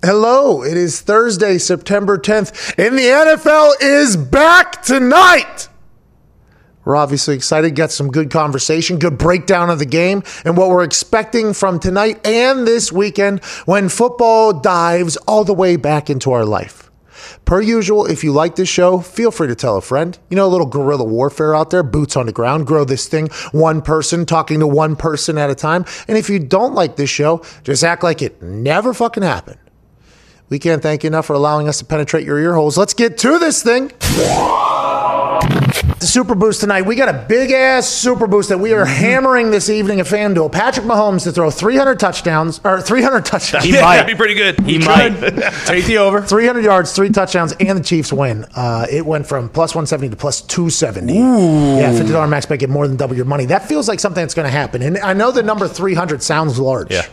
Hello, it is Thursday, September 10th, and the NFL is back tonight. We're obviously excited, get some good conversation, good breakdown of the game, and what we're expecting from tonight and this weekend when football dives all the way back into our life. Per usual, if you like this show, feel free to tell a friend. You know, a little guerrilla warfare out there, boots on the ground, grow this thing one person talking to one person at a time. And if you don't like this show, just act like it never fucking happened. We can't thank you enough for allowing us to penetrate your ear holes. Let's get to this thing. The Super Boost tonight. We got a big ass Super Boost that we are hammering this evening at FanDuel. Patrick Mahomes to throw 300 touchdowns or 300 touchdowns. He might be pretty good. He might take the over. 300 yards, three touchdowns, and the Chiefs win. Uh, it went from plus 170 to plus 270. Ooh. Yeah, $50 max bet, get more than double your money. That feels like something that's going to happen. And I know the number 300 sounds large. Yeah.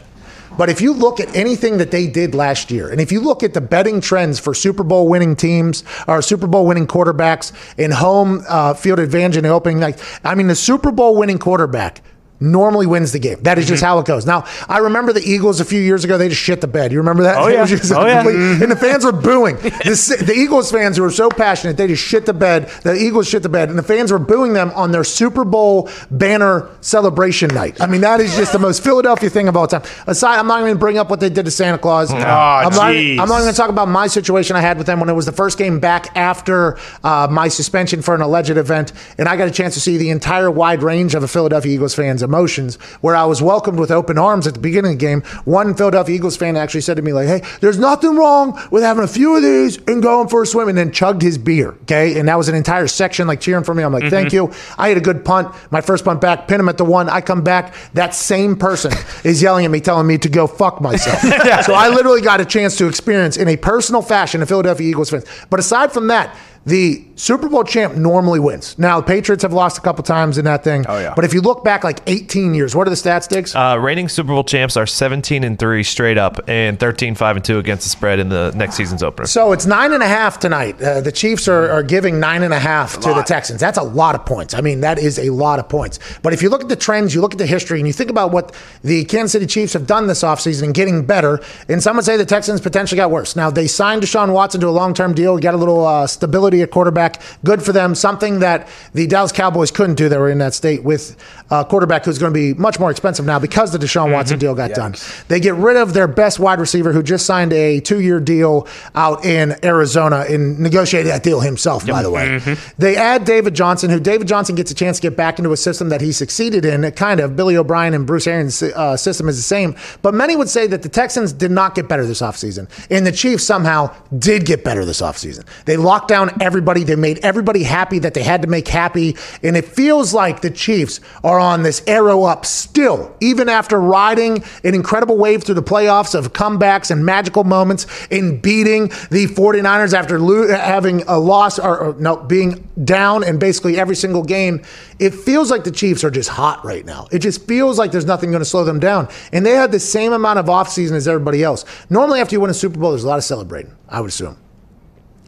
But if you look at anything that they did last year, and if you look at the betting trends for Super Bowl winning teams or Super Bowl winning quarterbacks in home uh, field advantage in the opening night, I mean, the Super Bowl winning quarterback normally wins the game. That is just mm-hmm. how it goes. Now, I remember the Eagles a few years ago, they just shit the bed. You remember that? Oh, yeah. just Oh, yeah. complete- mm-hmm. And the fans were booing. The, the Eagles fans who were so passionate, they just shit the bed. The Eagles shit the bed, and the fans were booing them on their Super Bowl banner celebration night. I mean, that is just the most Philadelphia thing of all time. Aside, I'm not even going to bring up what they did to Santa Claus. Ah, I'm not. I'm not going to talk about my situation I had with them when it was the first game back after uh, my suspension for an alleged event, and I got a chance to see the entire wide range of a Philadelphia Eagles fans' emotions. Where I was welcomed with open arms at the beginning of the game. One Philadelphia Eagles fan actually said to me, like, "Hey, there's nothing wrong with having a few of these and going for a swim," and then chugged his beer. Okay, and that was an entire section like cheering for me. I'm like, "Thank mm-hmm. you." I had a good punt. My first punt back, pin him at the one. I come back. That same person is yelling at me, telling me to go fuck myself. so I literally got a chance to experience in a personal fashion a Philadelphia Eagles fan. But aside from that, the Super Bowl champ normally wins. Now, the Patriots have lost a couple times in that thing. Oh, yeah. But if you look back like 18 years, what are the stats, Diggs? Uh, reigning Super Bowl champs are 17 and three straight up, and 13 5 and two against the spread in the next season's opener. So it's nine and a half tonight. Uh, the Chiefs are, are giving nine and a half to the Texans. That's a lot of points. I mean, that is a lot of points. But if you look at the trends, you look at the history, and you think about what the Kansas City Chiefs have done this offseason and getting better, and some would say the Texans potentially got worse. Now, they signed Deshaun Watson to a long term deal, got a little uh, stability at quarterback. Good for them. Something that the Dallas Cowboys couldn't do. They were in that state with a quarterback who's going to be much more expensive now because the Deshaun Watson deal got done. They get rid of their best wide receiver who just signed a two year deal out in Arizona and negotiated that deal himself, by the way. They add David Johnson, who David Johnson gets a chance to get back into a system that he succeeded in. Kind of Billy O'Brien and Bruce Arians' uh, system is the same. But many would say that the Texans did not get better this offseason. And the Chiefs somehow did get better this offseason. They locked down everybody. They made everybody happy that they had to make happy. And it feels like the Chiefs are on this arrow up still, even after riding an incredible wave through the playoffs of comebacks and magical moments in beating the 49ers after lo- having a loss or, or no, being down in basically every single game. It feels like the Chiefs are just hot right now. It just feels like there's nothing going to slow them down. And they had the same amount of offseason as everybody else. Normally, after you win a Super Bowl, there's a lot of celebrating, I would assume.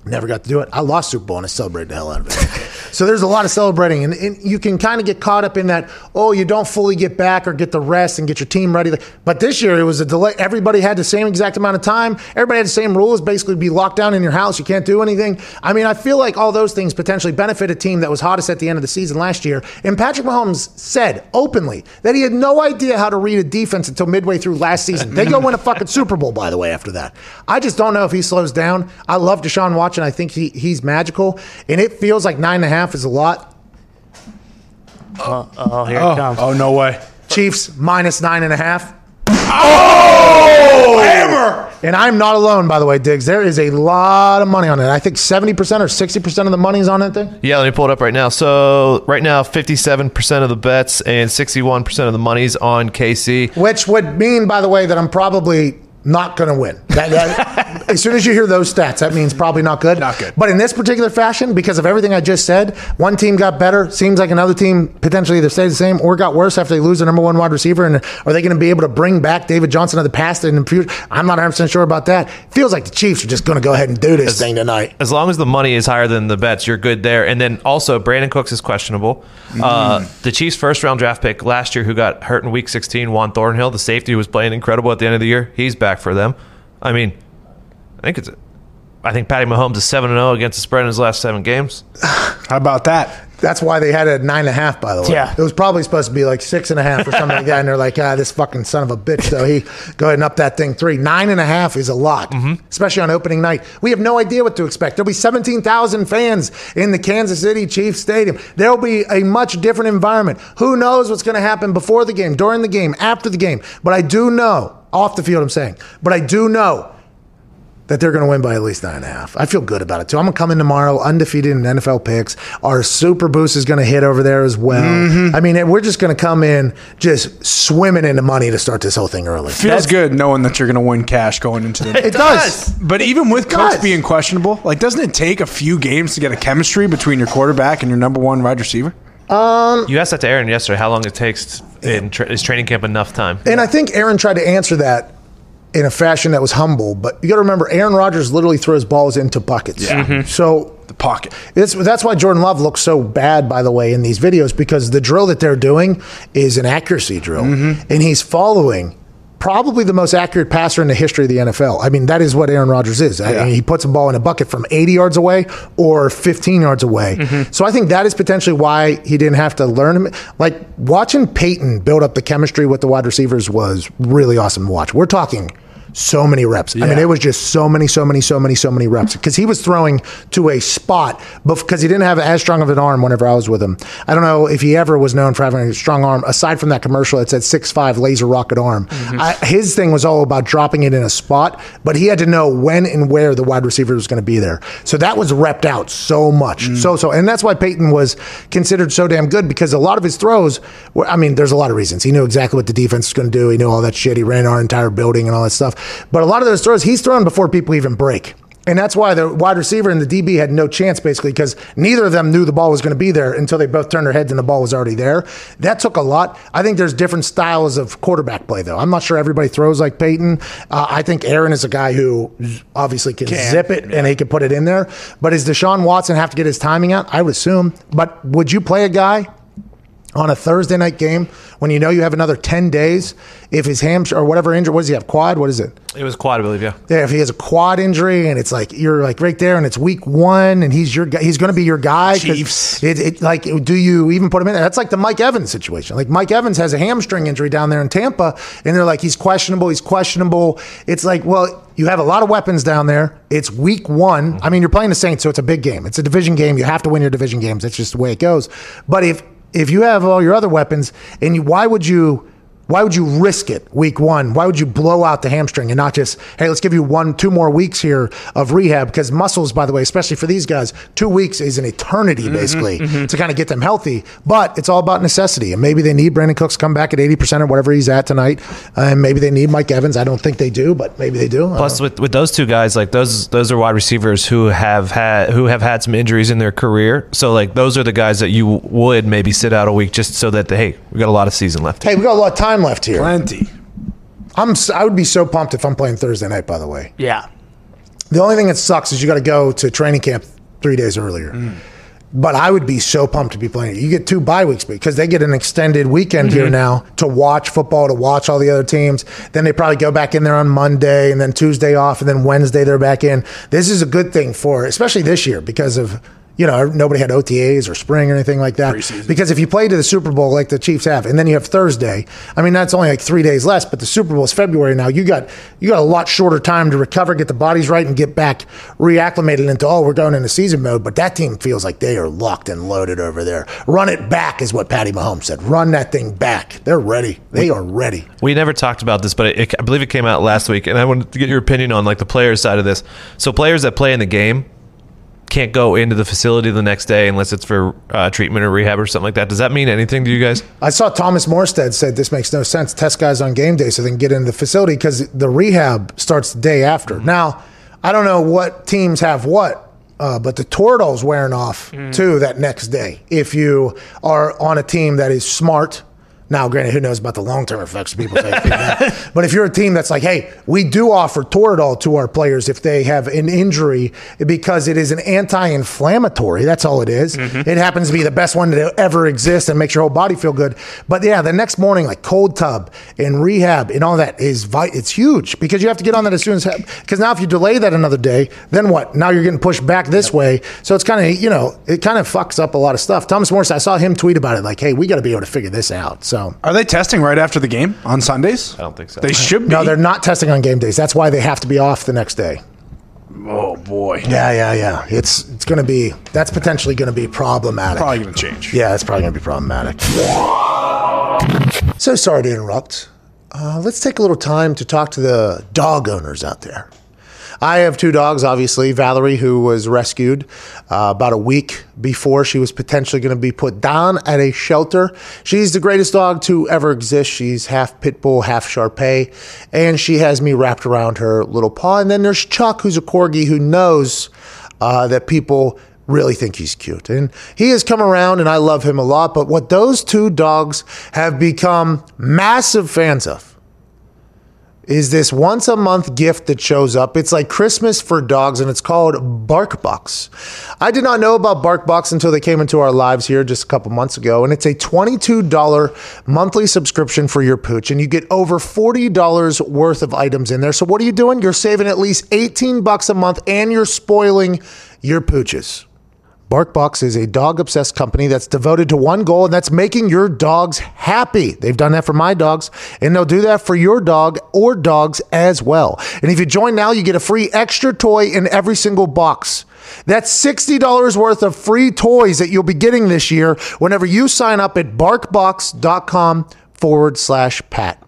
Never got to do it. I lost Super Bowl and I celebrated the hell out of it. so there's a lot of celebrating, and, and you can kind of get caught up in that. Oh, you don't fully get back or get the rest and get your team ready. But this year it was a delay. Everybody had the same exact amount of time. Everybody had the same rules. Basically, be locked down in your house. You can't do anything. I mean, I feel like all those things potentially benefit a team that was hottest at the end of the season last year. And Patrick Mahomes said openly that he had no idea how to read a defense until midway through last season. They go win a fucking Super Bowl, by the way. After that, I just don't know if he slows down. I love Deshaun Watson. I think he, he's magical, and it feels like nine and a half is a lot. Oh, oh here Oh, it comes. oh, no way. Chiefs minus nine and a half. Oh, hammer! And I'm not alone, by the way, Diggs. There is a lot of money on it. I think 70% or 60% of the money is on that thing. Yeah, let me pull it up right now. So right now, 57% of the bets and 61% of the money's on KC. Which would mean, by the way, that I'm probably not going to win. That, that, as soon as you hear those stats, that means probably not good. Not good. But in this particular fashion, because of everything I just said, one team got better. Seems like another team potentially either stays the same or got worse after they lose their number one wide receiver. And are they going to be able to bring back David Johnson of the past and in the future? I'm not 100 percent sure about that. Feels like the Chiefs are just going to go ahead and do this thing tonight. As long as the money is higher than the bets, you're good there. And then also, Brandin Cooks is questionable. Uh, the Chiefs' first round draft pick last year, who got hurt in week 16, Juan Thornhill, the safety who was playing incredible at the end of the year, he's back for them. I mean, I think it's. I think Patty Mahomes is seven and zero against the spread in his last seven games. How about that? That's why they had it at nine and a half, by the way. Yeah. It was probably supposed to be like six and a half or something like that. And they're like, ah, this fucking son of a bitch. So he go ahead and up that thing three. Nine and a half is a lot, especially on opening night. We have no idea what to expect. There'll be 17,000 fans in the Kansas City Chiefs Stadium. There'll be a much different environment. Who knows what's going to happen before the game, during the game, after the game. But I do know, off the field, I'm saying, but I do know that they're going to win by at least nine and a half. I feel good about it too. I'm going to come in tomorrow undefeated in NFL picks. Our super boost is going to hit over there as well. Mm-hmm. I mean, we're just going to come in just swimming into money to start this whole thing early. Feels good knowing that you're going to win cash going into the. It does. But even with does. Cooks being questionable, like, doesn't it take a few games to get a chemistry between your quarterback and your number one wide receiver? You asked that to Aaron yesterday. How long it takes in tra- is training camp enough time? And I think Aaron tried to answer that in a fashion that was humble. But you got to remember, Aaron Rodgers literally throws balls into buckets. Yeah. Mhm. So The pocket. It's, that's why Jordan Love looks so bad, by the way, in these videos because the drill that they're doing is an accuracy drill, and he's following probably the most accurate passer in the history of the NFL. I mean, that is what Aaron Rodgers is. I mean, he puts a ball in a bucket from 80 yards away or 15 yards away. Mm-hmm. So I think that is potentially why he didn't have to learn him. Like watching Peyton build up the chemistry with the wide receivers was really awesome to watch. We're talking so many reps. I mean, it was just so many, so many, so many, so many reps because he was throwing to a spot because he didn't have as strong of an arm whenever I was with him. I don't know if he ever was known for having a strong arm aside from that commercial that said six five laser rocket arm. Mm-hmm. I, his thing was all about dropping it in a spot, but he had to know when and where the wide receiver was going to be there. So that was repped out so much. Mm. So, so, and that's why Peyton was considered so damn good because a lot of his throws were, I mean, there's a lot of reasons. He knew exactly what the defense was going to do. He knew all that shit. He ran our entire building and all that stuff. But a lot of those throws, he's thrown before people even break. And that's why the wide receiver and the DB had no chance, basically, because neither of them knew the ball was going to be there until they both turned their heads and the ball was already there. That took a lot. I think there's different styles of quarterback play, though. I'm not sure everybody throws like Peyton. Uh, I think Aaron is a guy who obviously can zip it and he can put it in there. But does Deshaun Watson have to get his timing out? I would assume. But would you play a guy on a Thursday night game when you know you have another 10 days if his hamstring or whatever injury, what does he have? Quad? What is it? It was quad, I believe. Yeah. Yeah, if he has a quad injury and it's like you're like right there and it's week one and he's your guy, he's going to be your guy Chiefs. It, it like do you even put him in there? That's like the Mike Evans situation. Like Mike Evans has a hamstring injury down there in Tampa and they're like he's questionable. He's questionable. It's like well. You have a lot of weapons down there. It's week one. I mean, you're playing the Saints, so it's a big game. It's a division game. You have to win your division games. That's just the way it goes. But if if you have all your other weapons, and you, why would you? Why would you risk it week one? Why would you blow out the hamstring and not just, hey, let's give you one, two more weeks here of rehab? Because muscles, by the way, especially for these guys, two weeks is an eternity mm-hmm, basically mm-hmm. to kind of get them healthy. But it's all about necessity. And maybe they need Brandin Cooks to come back at 80% or whatever he's at tonight. And maybe they need Mike Evans. I don't think they do, but maybe they do. Plus, with, with those two guys, like those those are wide receivers who have had who have had some injuries in their career. So like those are the guys that you would maybe sit out a week just so that they, hey, we got a lot of season left. hey, we got a lot of time left here. Plenty. I'm, s- I would be so pumped if I'm playing Thursday night, by the way. Yeah. The only thing that sucks is you got to go to training camp three days earlier. Mm. But I would be so pumped to be playing it. You get two bye weeks because they get an extended weekend here mm-hmm. now to watch football, to watch all the other teams. Then they probably go back in there on Monday and then Tuesday off and then Wednesday they're back in. This is a good thing for, especially this year because of, you know, nobody had OTAs or spring or anything like that. Preseason. Because if you play to the Super Bowl like the Chiefs have, and then you have Thursday, I mean that's only like three days less. But the Super Bowl is February now. You got you got a lot shorter time to recover, get the bodies right, and get back reacclimated into oh we're going into season mode. But that team feels like they are locked and loaded over there. Run it back is what Patty Mahomes said. Run that thing back. They're ready. They are ready. We never talked about this, but it, I believe it came out last week, and I wanted to get your opinion on like the players side of this. So players that play in the game can't go into the facility the next day unless it's for uh, treatment or rehab or something like that. Does that mean anything to you guys? I saw Thomas Morstead said this makes no sense. Test guys on game day so they can get into the facility because the rehab starts the day after. Now, I don't know what teams have what, uh, but the Toradol's wearing off too that next day. If you are on a team that is smart, Now, granted, who knows about the long term effects of people taking that. But if you're a team that's like, hey, we do offer Toradol to our players if they have an injury because it is an anti inflammatory. That's all it is. Mm-hmm. It happens to be the best one to ever exist and makes your whole body feel good. But yeah, the next morning, like cold tub and rehab and all that is vi- it's huge because you have to get on that as soon as because now if you delay that another day, then what? Now you're getting pushed back this way. So it's kind of, you know, it kind of fucks up a lot of stuff. Thomas Morris, I saw him tweet about it like, hey, we got to be able to figure this out. So. Are they testing right after the game on Sundays? I don't think so. They should be. No, they're not testing on game days. That's why they have to be off the next day. Oh boy, Yeah, yeah, yeah. It's it's going to be that's potentially going to be problematic. probably gonna change. Yeah, it's probably going to be problematic. So sorry to interrupt. Uh, let's take a little time to talk to the dog owners out there. I have two dogs, obviously. Valerie, who was rescued uh, about a week before she was potentially going to be put down at a shelter. She's the greatest dog to ever exist. She's half pit bull, half Shar Pei, and she has me wrapped around her little paw. And then there's Chuck, who's a corgi who knows uh, that people really think he's cute. And he has come around, and I love him a lot. But what those two dogs have become massive fans of is this once a month gift that shows up. It's like Christmas for dogs and it's called BarkBox. I did not know about BarkBox until they came into our lives here just a couple months ago. And it's a $22 monthly subscription for your pooch. And you get over $40 worth of items in there. So what are you doing? You're saving at least 18 bucks a month and you're spoiling your pooches. BarkBox is a dog obsessed company that's devoted to one goal, and that's making your dogs happy. They've done that for my dogs, and they'll do that for your dog or dogs as well. And if you join now, you get a free extra toy in every single box. That's $60 worth of free toys that you'll be getting this year whenever you sign up at barkbox.com forward slash Pat.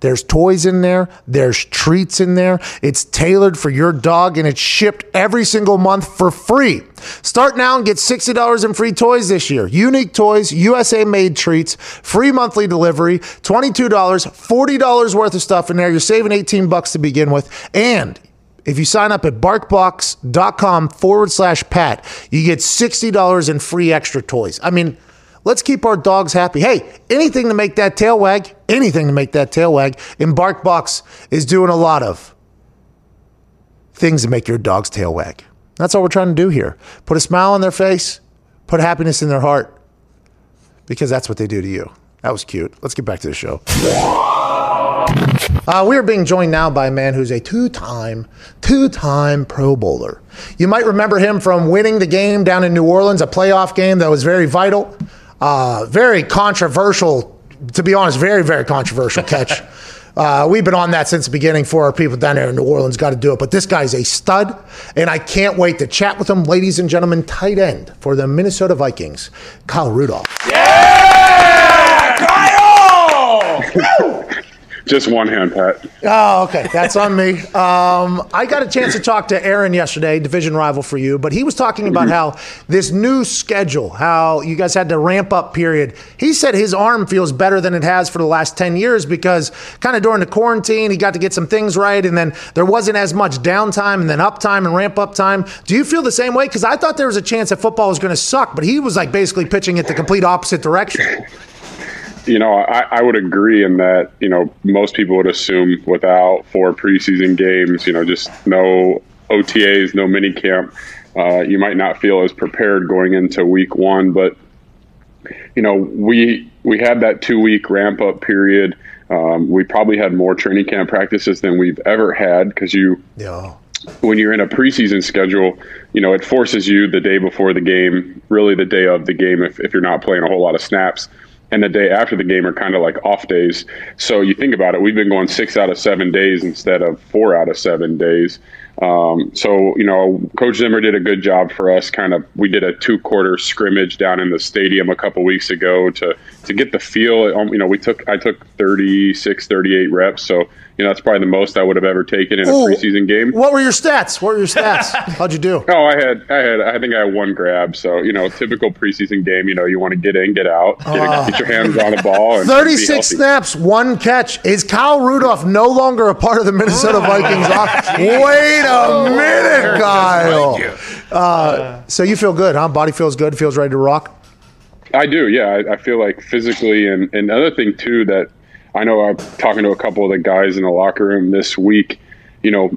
There's toys in there, there's treats in there. It's tailored for your dog and it's shipped every single month for free. Start now and get $60 in free toys this year. Unique toys, USA made treats, free monthly delivery, $22, $40 worth of stuff in there. You're saving 18 bucks to begin with. And if you sign up at barkbox.com forward slash Pat, you get $60 in free extra toys. I mean, let's keep our dogs happy. Hey, anything to make that tail wag, anything to make that tail wag. And BarkBox is doing a lot of things to make your dog's tail wag. That's all we're trying to do here. Put a smile on their face, put happiness in their heart, because that's what they do to you. That was cute. Let's get back to the show. Uh, we are being joined now by a man who's a two-time, two-time Pro Bowler. You might remember him from winning the game down in New Orleans, a playoff game that was very vital, uh, very controversial. To be honest, very, very controversial catch. Uh, we've been on that since the beginning for our people down there in New Orleans. Got to do it, but this guy's a stud, and I can't wait to chat with him, ladies and gentlemen. Tight end for the Minnesota Vikings, Kyle Rudolph. Just one hand, Pat. Oh, okay. That's on me. Um, I got a chance to talk to Aaron yesterday, division rival for you, but he was talking about how this new schedule, how you guys had to ramp up period. He said his arm feels better than it has for the last 10 years because kind of during the quarantine, he got to get some things right, and then there wasn't as much downtime and then uptime and ramp up time. Do you feel the same way? Because I thought there was a chance that football was going to suck, but he was like basically pitching it the complete opposite direction. You know, I, I would agree in that, you know, most people would assume without four preseason games, you know, just no OTAs, no mini camp, uh, you might not feel as prepared going into week one. But, you know, we we had that two week ramp up period. Um, we probably had more training camp practices than we've ever had because you Yeah. when you're in a preseason schedule, you know, it forces you the day before the game, really the day of the game, if, if you're not playing a whole lot of snaps. And the day after the game are kind of like off days. So you think about it, we've been going six out of seven days instead of four out of seven days. Um, so, you know, Coach Zimmer did a good job for us. Kind of, we did a two quarter scrimmage down in the stadium a couple weeks ago to, to get the feel. Um, you know, we took, I took 36, 38 reps. So, you know, that's probably the most I would have ever taken in a preseason game. What were your stats? What were your stats? How'd you do? Oh, I had, I had, I think I had one grab. So, you know, typical preseason game. You know, you want to get in, get out, get, get your hands on the ball. And 36 snaps, one catch. Is Kyle Rudolph no longer a part of the Minnesota Vikings? off- Wait a minute, Kyle. Uh, so you feel good, huh? Body feels good, feels ready to rock. I do, yeah. I, I feel like physically, and, and another thing too that I know I'm talking to a couple of the guys in the locker room this week. You know,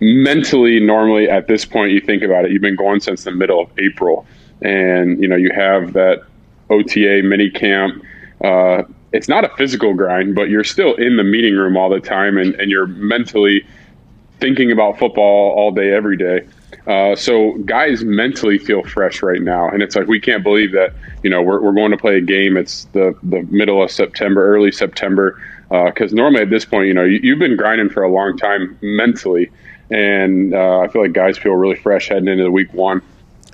mentally, normally at this point, you think about it. You've been going since the middle of April, and you know you have that OTA mini camp. Uh, it's not a physical grind, but you're still in the meeting room all the time, and, and you're mentally thinking about football all day, every day. Uh, so guys mentally feel fresh right now, and it's like we can't believe that you know we're, we're going to play a game. It's the the middle of September, early September, because uh, normally at this point, you know, you, have been grinding for a long time mentally, and uh, I feel like guys feel really fresh heading into the week one.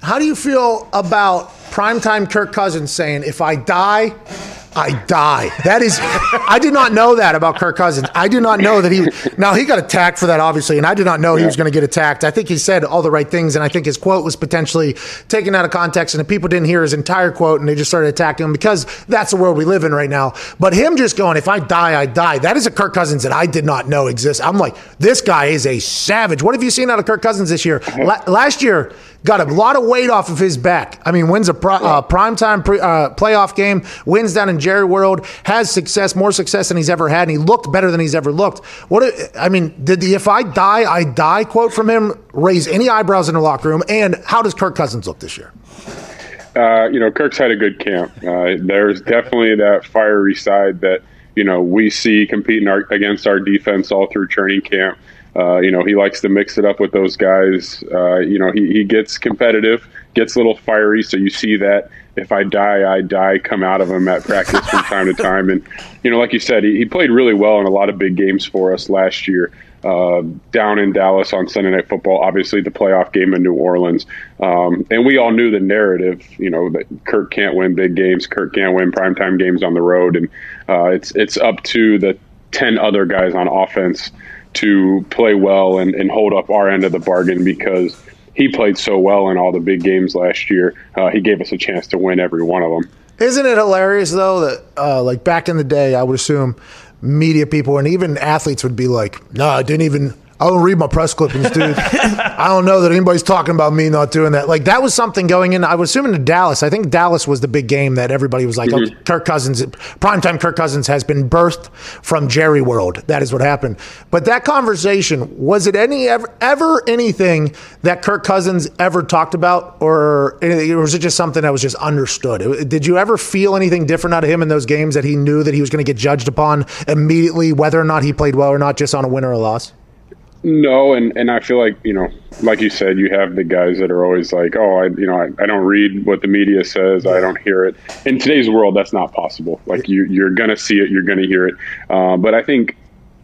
How do you feel about primetime Kirk Cousins saying, "If I die"? I die. That is, I did not know that about Kirk Cousins. I did not know that he. Now he got attacked for that, obviously, and I did not know he was going to get attacked. I think he said all the right things, and I think his quote was potentially taken out of context, and the people didn't hear his entire quote, and they just started attacking him because that's the world we live in right now. But him just going, "If I die, I die." That is a Kirk Cousins that I did not know exists. I'm like, this guy is a savage. What have you seen out of Kirk Cousins this year? Uh-huh. La- last year got a lot of weight off of his back. I mean, wins a pro, uh, primetime pre, uh, playoff game, wins down in Jerry World, has success, more success than he's ever had, and he looked better than he's ever looked. What I mean, did the "If I die, I die" quote from him raise any eyebrows in the locker room? And how does Kirk Cousins look this year? Uh, you know, Kirk's had a good camp. Uh, there's definitely that fiery side that you know we see competing our, against our defense all through training camp. Uh, you know, he likes to mix it up with those guys. Uh, you know, he, he gets competitive, gets a little fiery. So you see that if I die, I die come out of him at practice from time to time. And, you know, like you said, he, he played really well in a lot of big games for us last year. Uh, down in Dallas on Sunday Night Football, obviously the playoff game in New Orleans. Um, and we all knew the narrative, you know, that Kirk can't win big games, Kirk can't win primetime games on the road. And uh, it's, it's up to the 10 other guys on offense to play well and, and hold up our end of the bargain because he played so well in all the big games last year. Uh, he gave us a chance to win every one of them. Isn't it hilarious though that uh, like back in the day, I would assume media people and even athletes would be like, "No, I didn't even I don't read my press clippings, dude. I don't know that anybody's talking about me not doing that. Like that was something going in. I was assuming to Dallas. I think Dallas was the big game that everybody was like, mm-hmm. oh, Kirk Cousins, primetime Kirk Cousins has been birthed from Jerry World. That is what happened. But that conversation was it any ever, ever anything that Kirk Cousins ever talked about, or, or was it just something that was just understood? Did you ever feel anything different out of him in those games that he knew that he was going to get judged upon immediately, whether or not he played well or not, just on a win or a loss? No, and, and I feel like you know, like you said, you have the guys that are always like, oh, I you know, I, I don't read what the media says, I don't hear it. In today's world, that's not possible. Like you, you're gonna see it, you're gonna hear it. Uh, but I think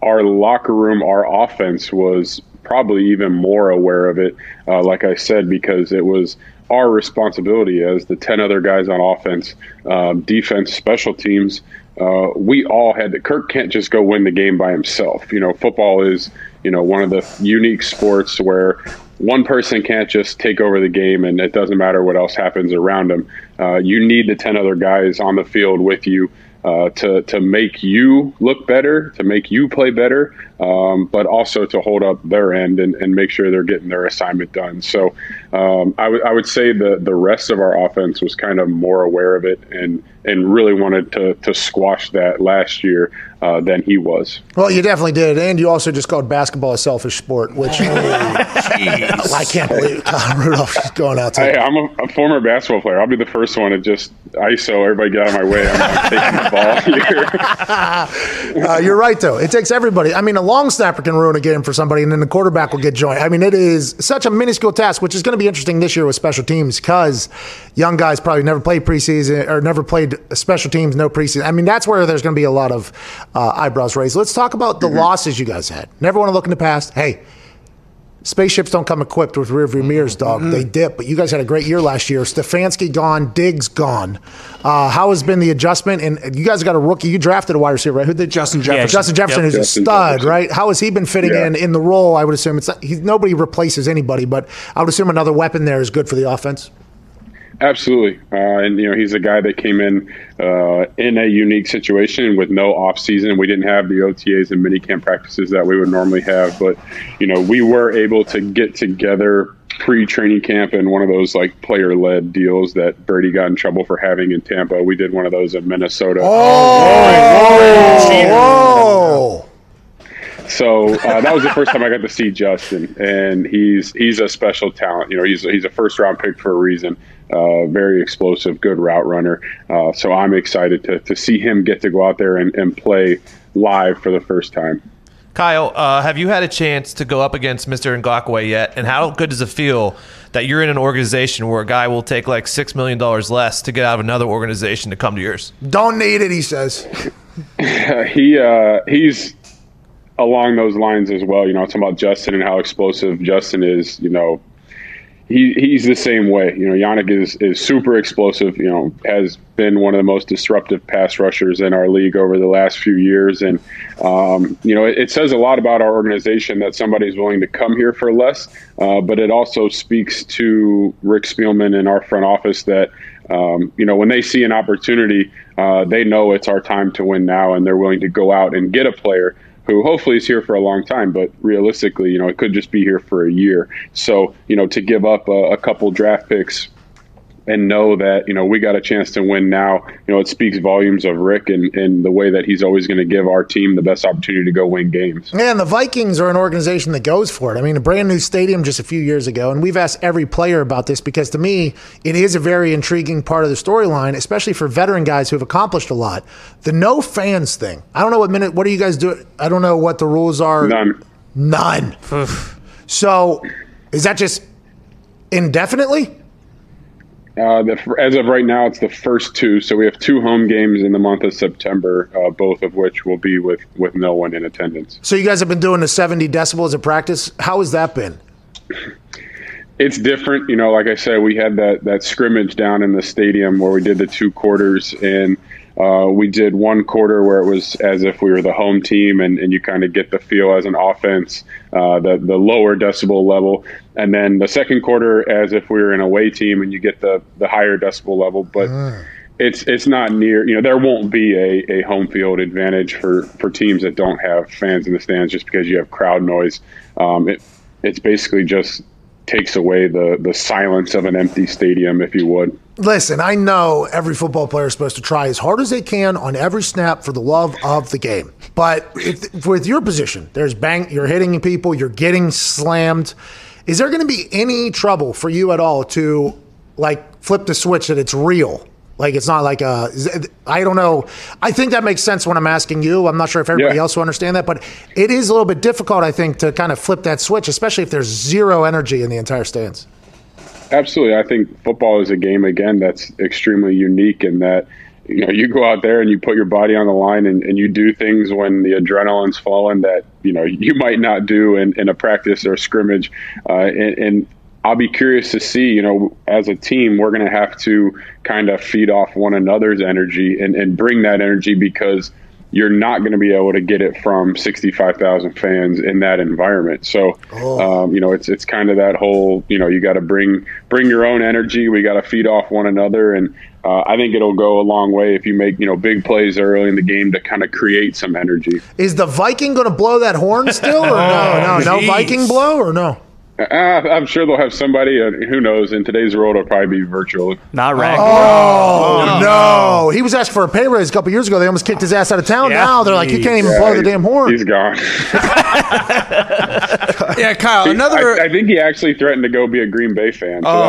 our locker room, our offense was probably even more aware of it. Uh, like I said, because it was our responsibility as the ten other guys on offense, um, defense, special teams. Uh, we all had to. Kirk can't just go win the game by himself. You know, football is you know one of the unique sports where one person can't just take over the game and it doesn't matter what else happens around them. Uh, you need the 10 other guys on the field with you uh, to, to make you look better, to make you play better, um, but also to hold up their end and, and make sure they're getting their assignment done. So um, I, w- I would say the, the rest of our offense was kind of more aware of it and, and really wanted to, to squash that last year uh, than he was. Well, you definitely did. And you also just called basketball a selfish sport, which I can't believe Kyle Rudolph is going out to. Hey, I'm a, a, former basketball player. I'll be the first one to just ISO everybody get out of my way. I'm taking the ball here. uh, you're right, though. It takes everybody. I mean, a long snapper can ruin a game for somebody, and then the quarterback will get joined. I mean, it is such a minuscule task, which is going to be interesting this year with special teams because young guys probably never played preseason or never played special teams, no preseason. I mean, that's where there's going to be a lot of uh, eyebrows raised. Let's talk about the mm-hmm. losses you guys had. Never want to look in the past. Hey, spaceships don't come equipped with rearview mirrors, dog. Mm-hmm. They dip. But you guys had a great year last year. Stefanski gone, Diggs gone. Uh, how has been the adjustment? And you guys got a rookie. You drafted a wide receiver, right? Who did Justin Jefferson? Yeah, Justin Jefferson, yep. who's Justin a stud, Jefferson. right? How has he been fitting yeah. in in the role? I would assume it's not, he, nobody replaces anybody, but I would assume another weapon there is good for the offense. Absolutely, uh, and you know he's a guy that came in uh, in a unique situation with no off season. We didn't have the OTAs and mini camp practices that we would normally have, but you know we were able to get together pre-training camp and one of those like player-led deals that Brady got in trouble for having in Tampa. We did one of those in Minnesota. Oh, whoa. So uh, that was the first time I got to see Justin, and he's he's a special talent. You know, he's he's a first round pick for a reason. Uh, very explosive, good route runner. Uh, so I'm excited to to see him get to go out there and, and play live for the first time. Kyle, uh, have you had a chance to go up against Mr. Ngakoue yet? And how good does it feel that you're in an organization where a guy will take like $6 million less to get out of another organization to come to yours? Don't need it, he says. he uh, he's along those lines as well. You know, it's about Justin and how explosive Justin is. You know, he he's the same way. You know, Yannick is is super explosive. You know, has been one of the most disruptive pass rushers in our league over the last few years, and um, you know, it, it, says a lot about our organization that somebody's willing to come here for less. Uh, but it also speaks to Rick Spielman and our front office that. Um, you know, when they see an opportunity, uh, they know it's our time to win now, and they're willing to go out and get a player who hopefully is here for a long time, but realistically, you know, it could just be here for a year. So, you know, to give up a, a couple draft picks and know that you know we got a chance to win now. You know, it speaks volumes of Rick and, and the way that he's always going to give our team the best opportunity to go win games. Yeah, and the Vikings are an organization that goes for it. I mean, a brand new stadium just a few years ago, and we've asked every player about this because to me, it is a very intriguing part of the storyline, especially for veteran guys who have accomplished a lot. The no fans thing. I don't know what minute. What are you guys doing? I don't know what the rules are. None. None. so, is that just indefinitely? Uh, the, as of right now, it's the first two. So we have two home games in the month of September, uh, both of which will be with, with no one in attendance. So you guys have been doing the 70 decibels of practice. How has that been? It's different. You know, like I said, we had that, that scrimmage down in the stadium where we did the two quarters, and uh, we did one quarter where it was as if we were the home team, and, and you kind of get the feel as an offense, uh, the the lower decibel level, and then the second quarter as if we were an away team, and you get the the higher decibel level. But uh. it's it's not near. You know, there won't be a, a home field advantage for for teams that don't have fans in the stands just because you have crowd noise. Um, it it's basically just takes away the the silence of an empty stadium, if you would. Listen, I know every football player is supposed to try as hard as they can on every snap for the love of the game. But if, with your position, there's bang, you're hitting people, you're getting slammed. Is there going to be any trouble for you at all to like flip the switch that it's real like it's not like a. I don't know. I think that makes sense when I'm asking you. I'm not sure if everybody yeah. else will understand that, but it is a little bit difficult, I think, to kind of flip that switch, especially if there's zero energy in the entire stands. Absolutely, I think football is a game again that's extremely unique in that you know you go out there and you put your body on the line and, and you do things when the adrenaline's flowing that you know you might not do in, in a practice or a scrimmage uh, and, and I'll be curious to see, you know, as a team, we're going to have to kind of feed off one another's energy and, and bring that energy because you're not going to be able to get it from 65,000 fans in that environment. So, oh. um, you know, it's, it's kind of that whole, you know, you got to bring, bring your own energy. We got to feed off one another. And uh, I think it'll go a long way if you make, you know, big plays early in the game to kind of create some energy. Is the Viking going to blow that horn still or no, no, no Viking blow or no? Uh, I'm sure they'll have somebody. Uh, who knows? In today's world, it'll probably be virtual. Not Ragnar. Oh, no. no. He was asked for a pay raise a couple years ago. They almost kicked his ass out of town. Yeah. Now they're like, he can't even yeah, blow the damn horn. He's gone. yeah, Kyle. Another. I, I, think he actually threatened to go be a Green Bay fan. So oh,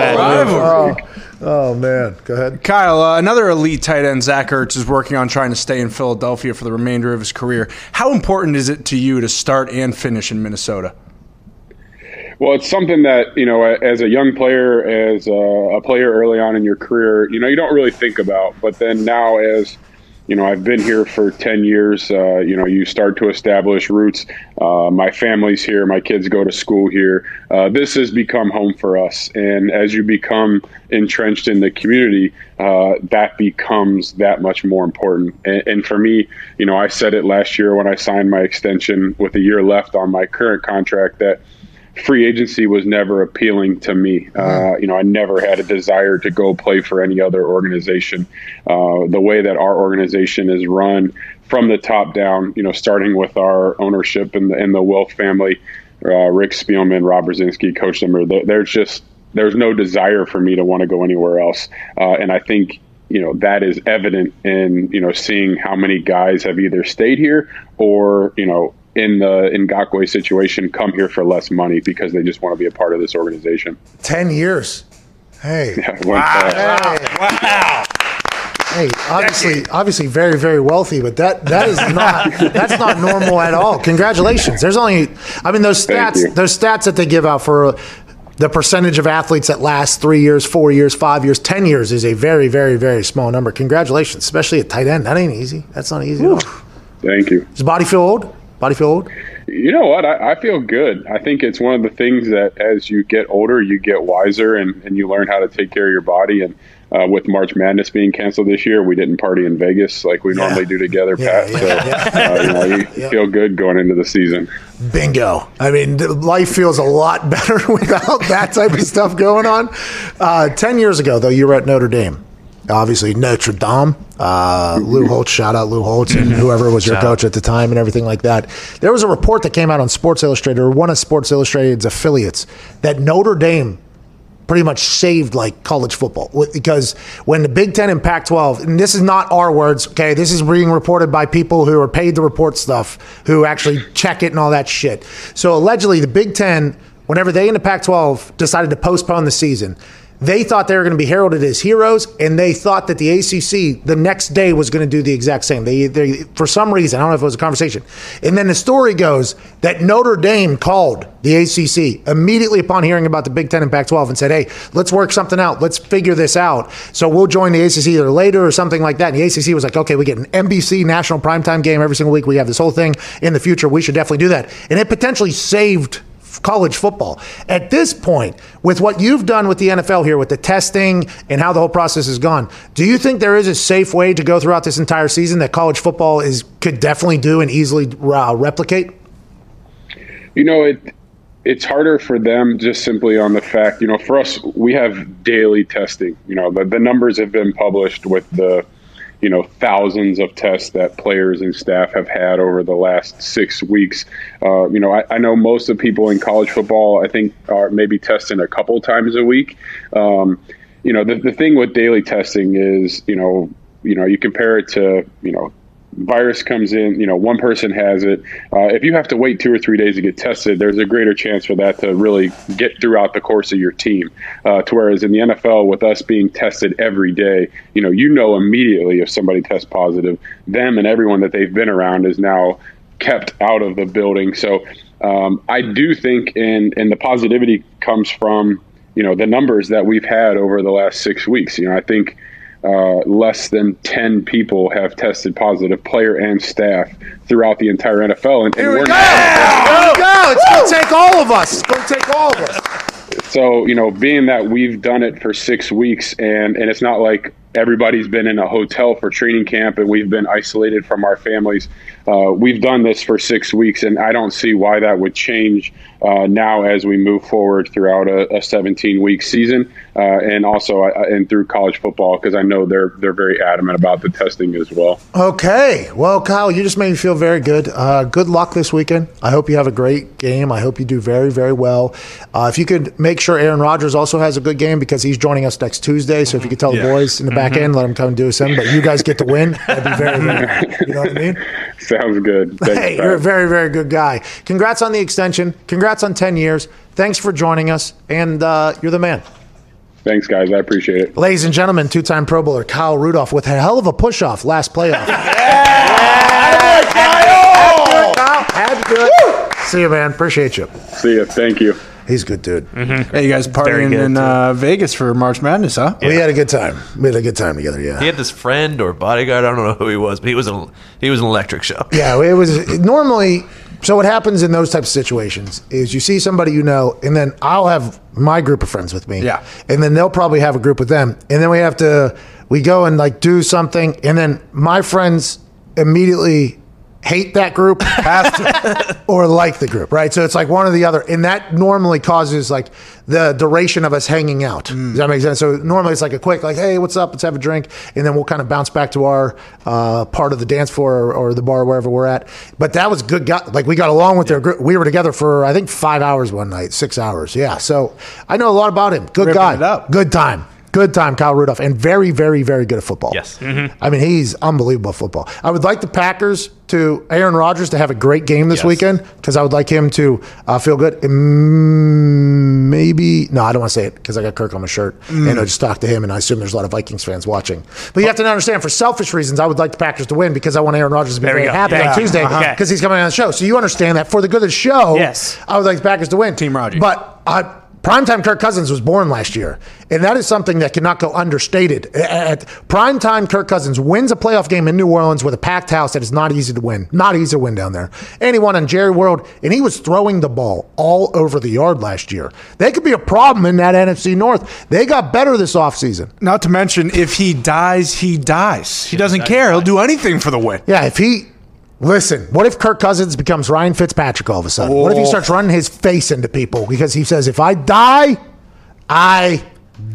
oh, oh, Oh man, go ahead, Kyle. Uh, another elite tight end, Zach Ertz, is working on trying to stay in Philadelphia for the remainder of his career. How important is it to you to start and finish in Minnesota? Well, it's something that you know, as a young player, as a, a, player early on in your career, you know, you don't really think about. But then now, as you know, I've been here for ten years. Uh, you know, you start to establish roots. Uh, my family's here. My kids go to school here. Uh, this has become home for us. And as you become entrenched in the community, uh, that becomes that much more important. And, and for me, you know, I said it last year when I signed my extension with a year left on my current contract that free agency was never appealing to me. Uh, you know, I never had a desire to go play for any other organization. Uh, the way that our organization is run from the top down, you know, starting with our ownership and the, and the Wilf family, uh, Rick Spielman, Rob Brzezinski Coach them. Or there's just there's no desire for me to want to go anywhere else. Uh, and I think you know that is evident in you know seeing how many guys have either stayed here or you know in the Ngakoue situation come here for less money because they just want to be a part of this organization. Ten years. Hey. Yeah, wow. Hey. wow. Hey, obviously, obviously, very, very wealthy, but that that is not that's not normal at all. Congratulations. There's only, I mean, those stats, those stats that they give out for the percentage of athletes that last three years, four years, five years, ten years is a very, very, very small number. Congratulations, especially at tight end. That ain't easy. That's not easy at all. Thank you. Does body feel old? Body feel old? You know what? I, I, feel good. I think it's one of the things that as you get older, you get wiser and, and you learn how to take care of your body. And uh, with March Madness being canceled this year, we didn't party in Vegas like we yeah. normally do together, yeah, Pat. Yeah, so uh, you, know, you feel good going into the season. Bingo. I mean, life feels a lot better without that type of stuff going on. Uh, Ten years ago, though, you were at Notre Dame obviously Notre Dame. Uh, Lou Holtz, shout out Lou Holtz and whoever was your shout coach at the time and everything like that. There was a report that came out on Sports Illustrated or one of Sports Illustrated's affiliates that Notre Dame pretty much saved like college football because when the Big Ten and Pac 12, and this is not our words, okay, this is being reported by people who are paid to report stuff, who actually check it and all that shit. So allegedly, the Big Ten, whenever they in the Pac 12 decided to postpone the season, they thought they were going to be heralded as heroes, and they thought that the ACC the next day was going to do the exact same. They, they, for some reason, I don't know if it was a conversation. And then the story goes that Notre Dame called the ACC immediately upon hearing about the Big Ten and Pac 12 and said, hey, let's work something out. Let's figure this out. So we'll join the ACC either later or something like that. And the ACC was like, okay, we get an NBC national primetime game every single week. We have this whole thing in the future. We should definitely do that. And it potentially saved college football. At this point, with what you've done with the NFL here, with the testing and how the whole process has gone, do you think there is a safe way to go throughout this entire season that college football is could definitely do and easily uh, replicate? You know, it it's harder for them just simply on the fact, you know, for us, we have daily testing. You know, the, the numbers have been published with the you know thousands of tests that players and staff have had over the last six weeks. Uh, you know, I, I, know most of the people in college football, I think, are maybe testing a couple times a week. Um, you know, the, the thing with daily testing is, you know, you know, you compare it to, you know, virus comes in, you know, one person has it. Uh, if you have to wait two or three days to get tested, there's a greater chance for that to really get throughout the course of your team. Uh, to whereas in the NFL, with us being tested every day, you know, you know immediately if somebody tests positive. Them and everyone that they've been around is now kept out of the building. So um, I do think, and and the positivity comes from you know the numbers that we've had over the last six weeks. You know, I think uh, less than 10 people have tested positive, player and staff, throughout the entire NFL. And, and Here we go! Here we go! It's going to take all of us. It's going to take all of us. So, you know, being that we've done it for six weeks and, and it's not like everybody's been in a hotel for training camp and we've been isolated from our families. Uh, we've done this for six weeks, and I don't see why that would change uh, now as we move forward throughout a, a 17 week season, uh, and also uh, and through college football because I know they're they're very adamant about the testing as well. Okay, well, Kyle, you just made me feel very good. Uh, good luck this weekend. I hope you have a great game. I hope you do very very well. Uh, if you could make sure Aaron Rodgers also has a good game because he's joining us next Tuesday. So if you could tell yeah. the boys in the back mm-hmm. end, let them come and do a seven. But you guys get the win. That'd be very very. you know what I mean? Sounds good. Thanks, hey, you're a very, very good guy. Congrats on the extension. Congrats on 10 years. Thanks for joining us, and uh, you're the man. Thanks, guys. I appreciate it. Ladies and gentlemen, two time Pro Bowler Kyle Rudolph with a hell of a push off last playoff. yeah! Kyle! Kyle, had to do it. See you, man. Appreciate you. See you. Thank you. He's a good dude. Mm-hmm. Hey, you guys partying in uh, Vegas for March Madness, huh? Yeah. We had a good time. We had a good time together. Yeah. He had this friend or bodyguard. I don't know who he was, but he was a he was an electric show. Yeah, it was normally. So what happens in those types of situations is you see somebody you know, and then I'll have my group of friends with me. Yeah. And then they'll probably have a group with them, and then we have to we go and like do something, and then my friends immediately hate that group or like the group, right? So it's like one or the other. And that normally causes like the duration of us hanging out. Does that make sense? So normally it's like a quick, like, hey, what's up? Let's have a drink. And then we'll kind of bounce back to our uh, part of the dance floor or, or the bar, wherever we're at. But that was good. Guy. Like we got along with their group. We were together for, I think, five hours one night, six hours. Yeah. So I know a lot about him. Good Ripping guy. Good time. Good time, Kyle Rudolph, and very, very, very good at football. Yes. I mean, he's unbelievable at football. I would like the Packers to Aaron Rodgers to have a great game this Yes. weekend because I would like him to uh, feel good. Mm, maybe no, I don't want to say it because I got Kirk on my shirt, and I just talked to him, and I assume there's a lot of Vikings fans watching. But you have to understand, for selfish reasons, I would like the Packers to win because I want Aaron Rodgers to be There very happy Yeah. on Tuesday Uh-huh. because he's coming on the show. So you understand that for the good of the show, Yes. I would like the Packers to win. Team Rodgers. But I, primetime Kirk Cousins was born last year, and that is something that cannot go understated. At primetime, Kirk Cousins wins a playoff game in New Orleans with a packed house that is not easy to win. Not easy to win down there. And he won on Jerry World, and he was throwing the ball all over the yard last year. They could be a problem in that NFC North. They got better this offseason. Not to mention, if he dies, he dies. He doesn't care. He'll do anything for the win. Yeah, if he. Listen, what if Kirk Cousins becomes Ryan Fitzpatrick all of a sudden? What if he Oh. starts running his face into people because he says, if I die, I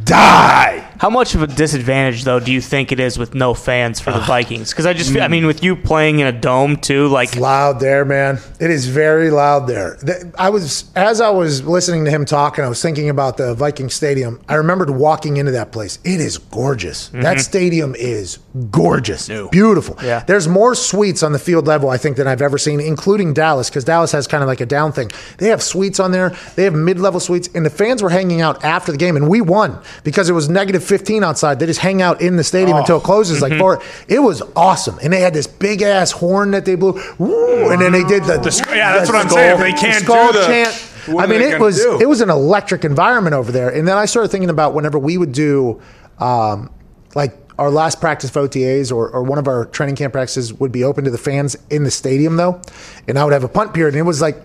die? How much of a disadvantage, though, do you think it is with no fans for the Vikings? Because I just, feel, I mm. mean, with you playing in a dome too, like loud there, man. It is very loud there. I was as I was listening to him talk and I was thinking about the Viking Stadium. I remembered walking into that place. It is gorgeous. Mm-hmm. That stadium is gorgeous, beautiful. Yeah. There's more suites on the field level I think than I've ever seen, including Dallas, because Dallas has kind of like a down thing. They have suites on there. They have mid-level suites, and the fans were hanging out after the game, and we won because it was negative 15 outside. They just hang out in the stadium until it closes. Like four. It was awesome, and they had this big ass horn that they blew, Woo, and then they did the, sc- yeah, that's the what I'm saying. They can't Skol do the- chant. I mean, it was do? it was an electric environment over there. And then I started thinking about whenever we would do, um, like our last practice for OTAs or, or one of our training camp practices would be open to the fans in the stadium though, and I would have a punt period, and it was like.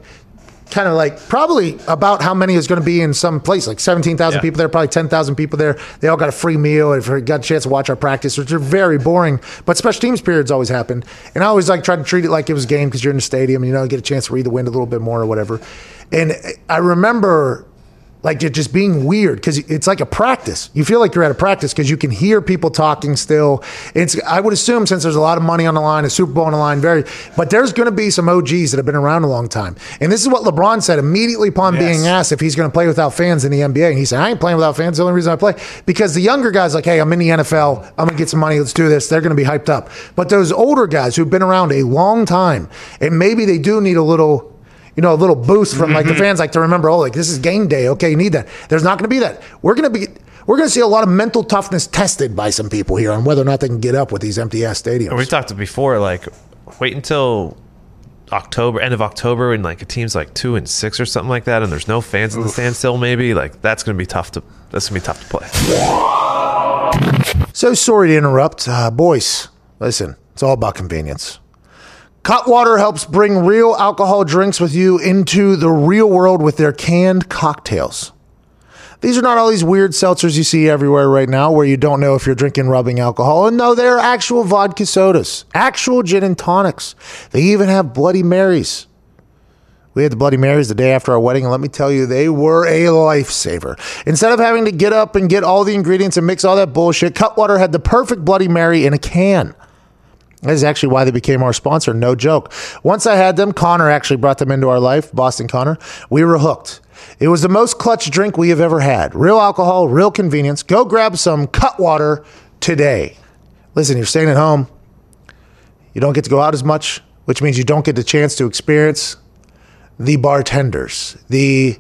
Kind of like probably about how many is going to be in some place, like 17,000 Yeah. people there, probably 10,000 people there. They all got a free meal and got a chance to watch our practice, which are very boring. But special teams periods always happened. And I always like tried to treat it like it was a game because you're in the stadium, you know, get a chance to read the wind a little bit more or whatever. And I remember like just being weird because it's like a practice. You feel like you're at a practice because you can hear people talking still. It's I would assume since there's a lot of money on the line, a Super Bowl on the line, very. But there's going to be some OGs that have been around a long time, and this is what LeBron said immediately upon being asked if he's going to play without fans in the NBA, and he said, "I ain't playing without fans. The only reason I play because the younger guys like, hey, I'm in the NFL. I'm going to get some money. Let's do this. They're going to be hyped up. But those older guys who've been around a long time, and maybe they do need a little you know, a little boost from like the fans like to remember, oh, like this is game day. Okay, you need that. There's not going to be that. We're going to be, we're going to see a lot of mental toughness tested by some people here on whether or not they can get up with these empty ass stadiums. We talked before, like, wait until October, end of October, when like a team's like two and six or something like that, and there's no fans in the standstill. Maybe like that's gonna be tough to. That's gonna be tough to play. So sorry to interrupt. Uh, boys, listen, it's all about convenience. Cutwater helps bring real alcohol drinks with you into the real world with their canned cocktails. These are not all these weird seltzers you see everywhere right now where you don't know if you're drinking rubbing alcohol. And no, they're actual vodka sodas, actual gin and tonics. They even have Bloody Marys. We had the Bloody Marys the day after our wedding, and let me tell you, they were a lifesaver. Instead of having to get up and get all the ingredients and mix all that bullshit, Cutwater had the perfect Bloody Mary in a can. That is actually why they became our sponsor. No joke. Once I had them, Connor actually brought them into our life, Boston Connor. We were hooked. It was the most clutch drink we have ever had. Real alcohol, real convenience. Go grab some Cutwater today. Listen, you're staying at home. You don't get to go out as much, which means you don't get the chance to experience the bartenders, the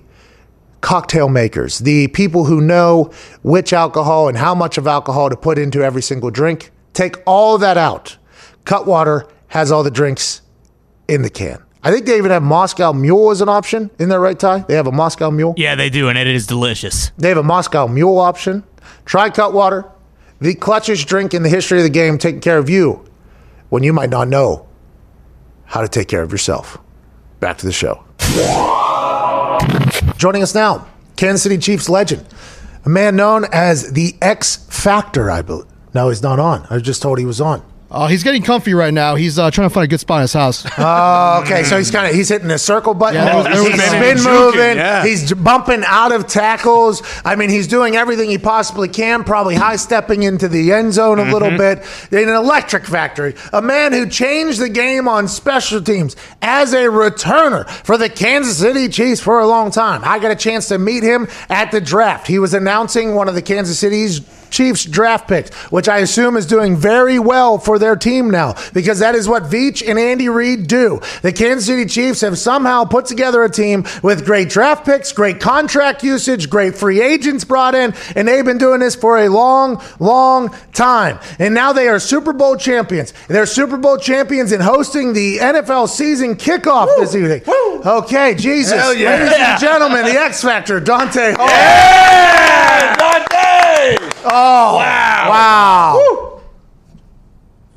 cocktail makers, the people who know which alcohol and how much of alcohol to put into every single drink. Take all that out. Cutwater has all the drinks in the can. I think they even have Moscow Mule as an option. Isn't that right, Ty? They have a Moscow Mule. Yeah, they do, and it is delicious. They have a Moscow Mule option. Try Cutwater, the clutchest drink in the history of the game, taking care of you when you might not know how to take care of yourself. Back to the show. Joining us now, Kansas City Chiefs legend, a man known as the X Factor, I believe. No, he's not on. I was just told he was on. Uh, he's getting comfy right now. He's uh, trying to find a good spot in his house. Oh, okay. So he's kind of he's hitting the circle button. Yeah, there was- there he's spin juking, moving. yeah. He's bumping out of tackles. I mean, he's doing everything he possibly can. Probably high stepping into the end zone a little bit. In an electric factory, a man who changed the game on special teams as a returner for the Kansas City Chiefs for a long time. I got a chance to meet him at the draft. He was announcing one of the Kansas City's Chiefs draft picks, which I assume is doing very well for their team now because that is what Veach and Andy Reid do. The Kansas City Chiefs have somehow put together a team with great draft picks, great contract usage, great free agents brought in, and they've been doing this for a long, long time. And now they are Super Bowl champions. They're Super Bowl champions in hosting the NFL season kickoff this evening. Okay, Jesus. Yeah. Ladies and gentlemen, the X Factor, Dante Hall. Oh, wow. wow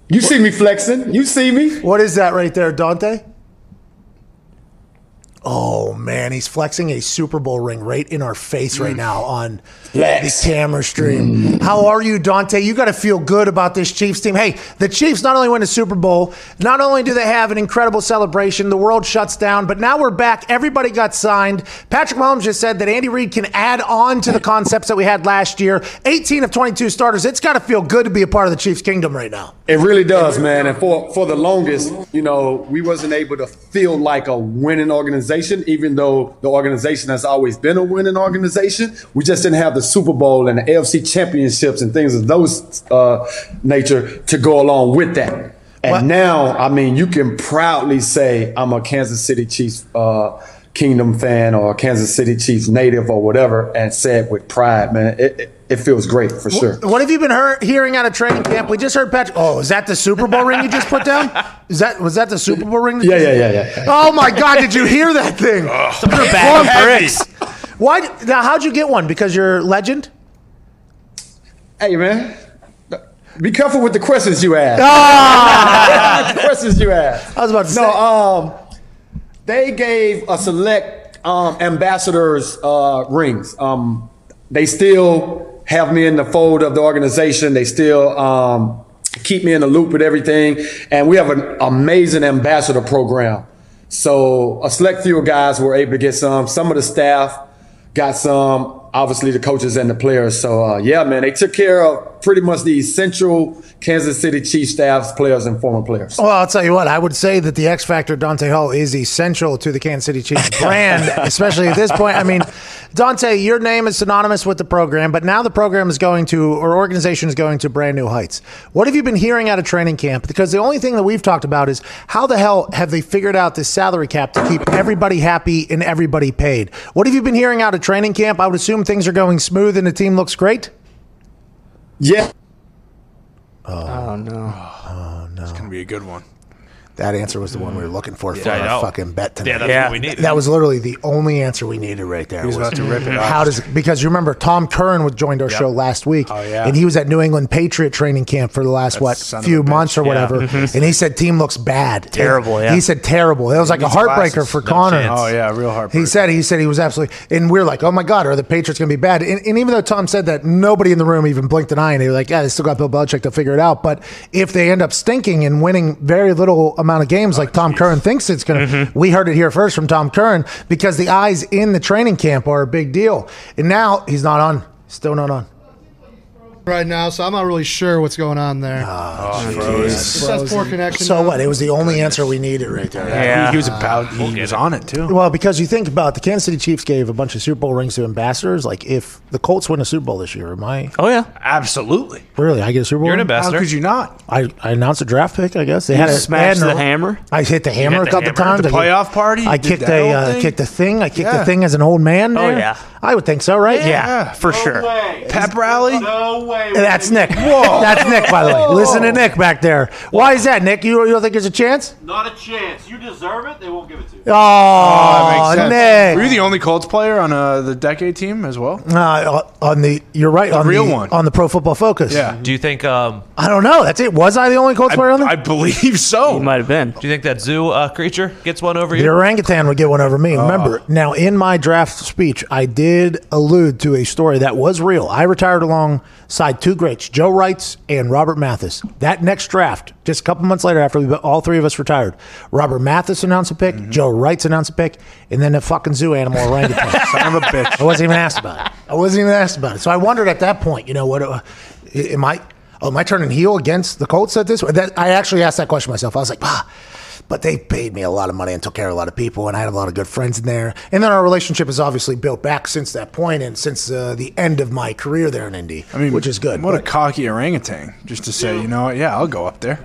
You see me flexing. You see me. What is that right there, Dante? Oh man, he's flexing a Super Bowl ring right in our face right mm. now on Flex. the camera stream. Mm. How are you, Dante? You got to feel good about this Chiefs team. Hey, the Chiefs not only win a Super Bowl, not only do they have an incredible celebration, the world shuts down, but now we're back. Everybody got signed. Patrick Mahomes just said that Andy Reid can add on to the concepts that we had last year. 18 of 22 starters. It's got to feel good to be a part of the Chiefs kingdom right now. It really does, man. And for for the longest, you know, we wasn't able to feel like a winning organization, even though the organization has always been a winning organization. We just didn't have the Super Bowl and the AFC championships and things of those uh, nature to go along with that. And What- now, I mean, you can proudly say I'm a Kansas City Chiefs uh, Kingdom fan or a Kansas City Chiefs native or whatever, and say it with pride, man. It, it, it feels great for sure. What have you been hear- hearing out of training camp? We just heard Patrick. Oh, is that the Super Bowl ring you just put down? Is that was that the Super Bowl ring? that Yeah, you- yeah, yeah, yeah. Oh my God! Did you hear that thing? bag of bricks. Why? Now, how'd you get one? Because you're legend. Hey, man. Be careful with the questions you ask. Ah! the questions you ask. I was about to No, say. um, they gave a select um, ambassadors uh, rings. Um, they still have me in the fold of the organization. They still um, keep me in the loop with everything, and we have an amazing ambassador program. So a select few guys were able to get some. Some of the staff got some. Obviously, the coaches and the players. So uh, yeah, man, they took care of pretty much the essential Kansas City Chiefs staffs, players, and former players. Well, I'll tell you what. I would say that the X Factor Dante Hall is essential to the Kansas City Chiefs brand, especially at this point. I mean, Dante, your name is synonymous with the program, but now the program is going to, or organization is going to brand new heights. What have you been hearing out of training camp? Because the only thing that we've talked about is how the hell have they figured out this salary cap to keep everybody happy and everybody paid? What have you been hearing out of training camp? I would assume things are going smooth and the team looks great. Yeah. Oh, oh no. Oh, no. It's gonna be a good one. That answer was the one we were looking for for I our know. fucking bet tonight. Yeah, that's Yeah. what we need. That was literally the only answer we needed right there. was about to rip it off. How does because you remember Tom Curran was joined our show last week, Oh, yeah. and he was at New England Patriot training camp for the last what son of few a bitch. months or Yeah. whatever, and he said team looks bad, Terrible, yeah. He said terrible. It was like a needs heartbreaker glasses. for No Connor. chance. Oh yeah, real heartbreak. He said he said he was absolutely, and we're like, oh my god, are the Patriots going to be bad? And, and even though Tom said that, nobody in the room even blinked an eye, and they were like, yeah, they still got Bill Belichick to figure it out. But if they end up stinking and winning very little amount of games, like Tom Curran thinks it's going to, mm-hmm. we heard it here first from Tom Curran because the eyes in the training camp are a big deal, and now he's not on, still not on. Right now, so I'm not really sure what's going on there. it says poor connection. So now. what? It was the only answer we needed right there. Yeah. he was about. He was on it too. Well, because you think about it, the Kansas City Chiefs gave a bunch of Super Bowl rings to ambassadors. Like, if the Colts win a Super Bowl this year, am I Oh yeah. Absolutely. really? I get a Super Bowl. You're an ring? How ambassador. could you not? I, I announced a draft pick. I guess they had a smashed they had the hammer? I hit the hammer hit a couple hammer. times. The playoff party? I kicked that a uh, thing? kicked the thing. I kicked Yeah. the thing as an old man. Oh, yeah. I would think so, right? Yeah, for sure. Pep rally. That's Nick. Whoa. That's Nick, by the way. Listen to Nick back there. Why is that, Nick? You, you don't think there's a chance? Not a chance. You deserve it. They won't give it to you. Oh, That makes sense. Nick. Were you the only Colts player on uh, the decade team as well? Uh, on the, you're right. on real the, one. on the Pro Football Focus. Yeah. Do you think? Um, I don't know. That's it. Was I the only Colts I, player on there? I believe so. He might have been. do you think that zoo uh, creature gets one over you? The you? orangutan would get one over me. Remember, now in my draft speech, I did did allude to a story that was real. I retired alongside two greats, Joe Reitz and Robert Mathis. That next draft, just a couple months later, after we, all three of us retired, Robert Mathis announced a pick, Joe Reitz announced a pick, and then the fucking zoo animal orangutan. Son of a bitch. I wasn't even asked about it. I wasn't even asked about it. So I wondered at that point, you know, what uh, am I? Oh, am I turning heel against the Colts at this? That I actually asked that question myself. I was like, ah. But they paid me a lot of money and took care of a lot of people, and I had a lot of good friends in there. And then our relationship has obviously built back since that point and since uh, the end of my career there in Indy, I mean, which is good. What a cocky orangutan! Just to say, you know what? Yeah, I'll go up there.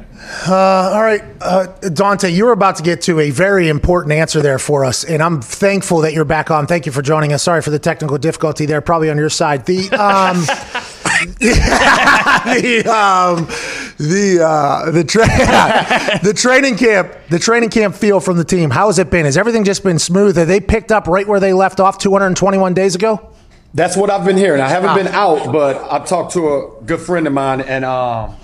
Uh, all right, uh, Dante, you were about to get to a very important answer there for us, and I'm thankful that you're back on. Thank you for joining us. Sorry for the technical difficulty there, probably on your side. The um, the um, the uh, the tra- the training camp, the training camp feel from the team. How has it been? Has everything just been smooth? Have they picked up right where they left off 221 days ago? That's what I've been hearing. I haven't been out, but I talked to a good friend of mine, and um,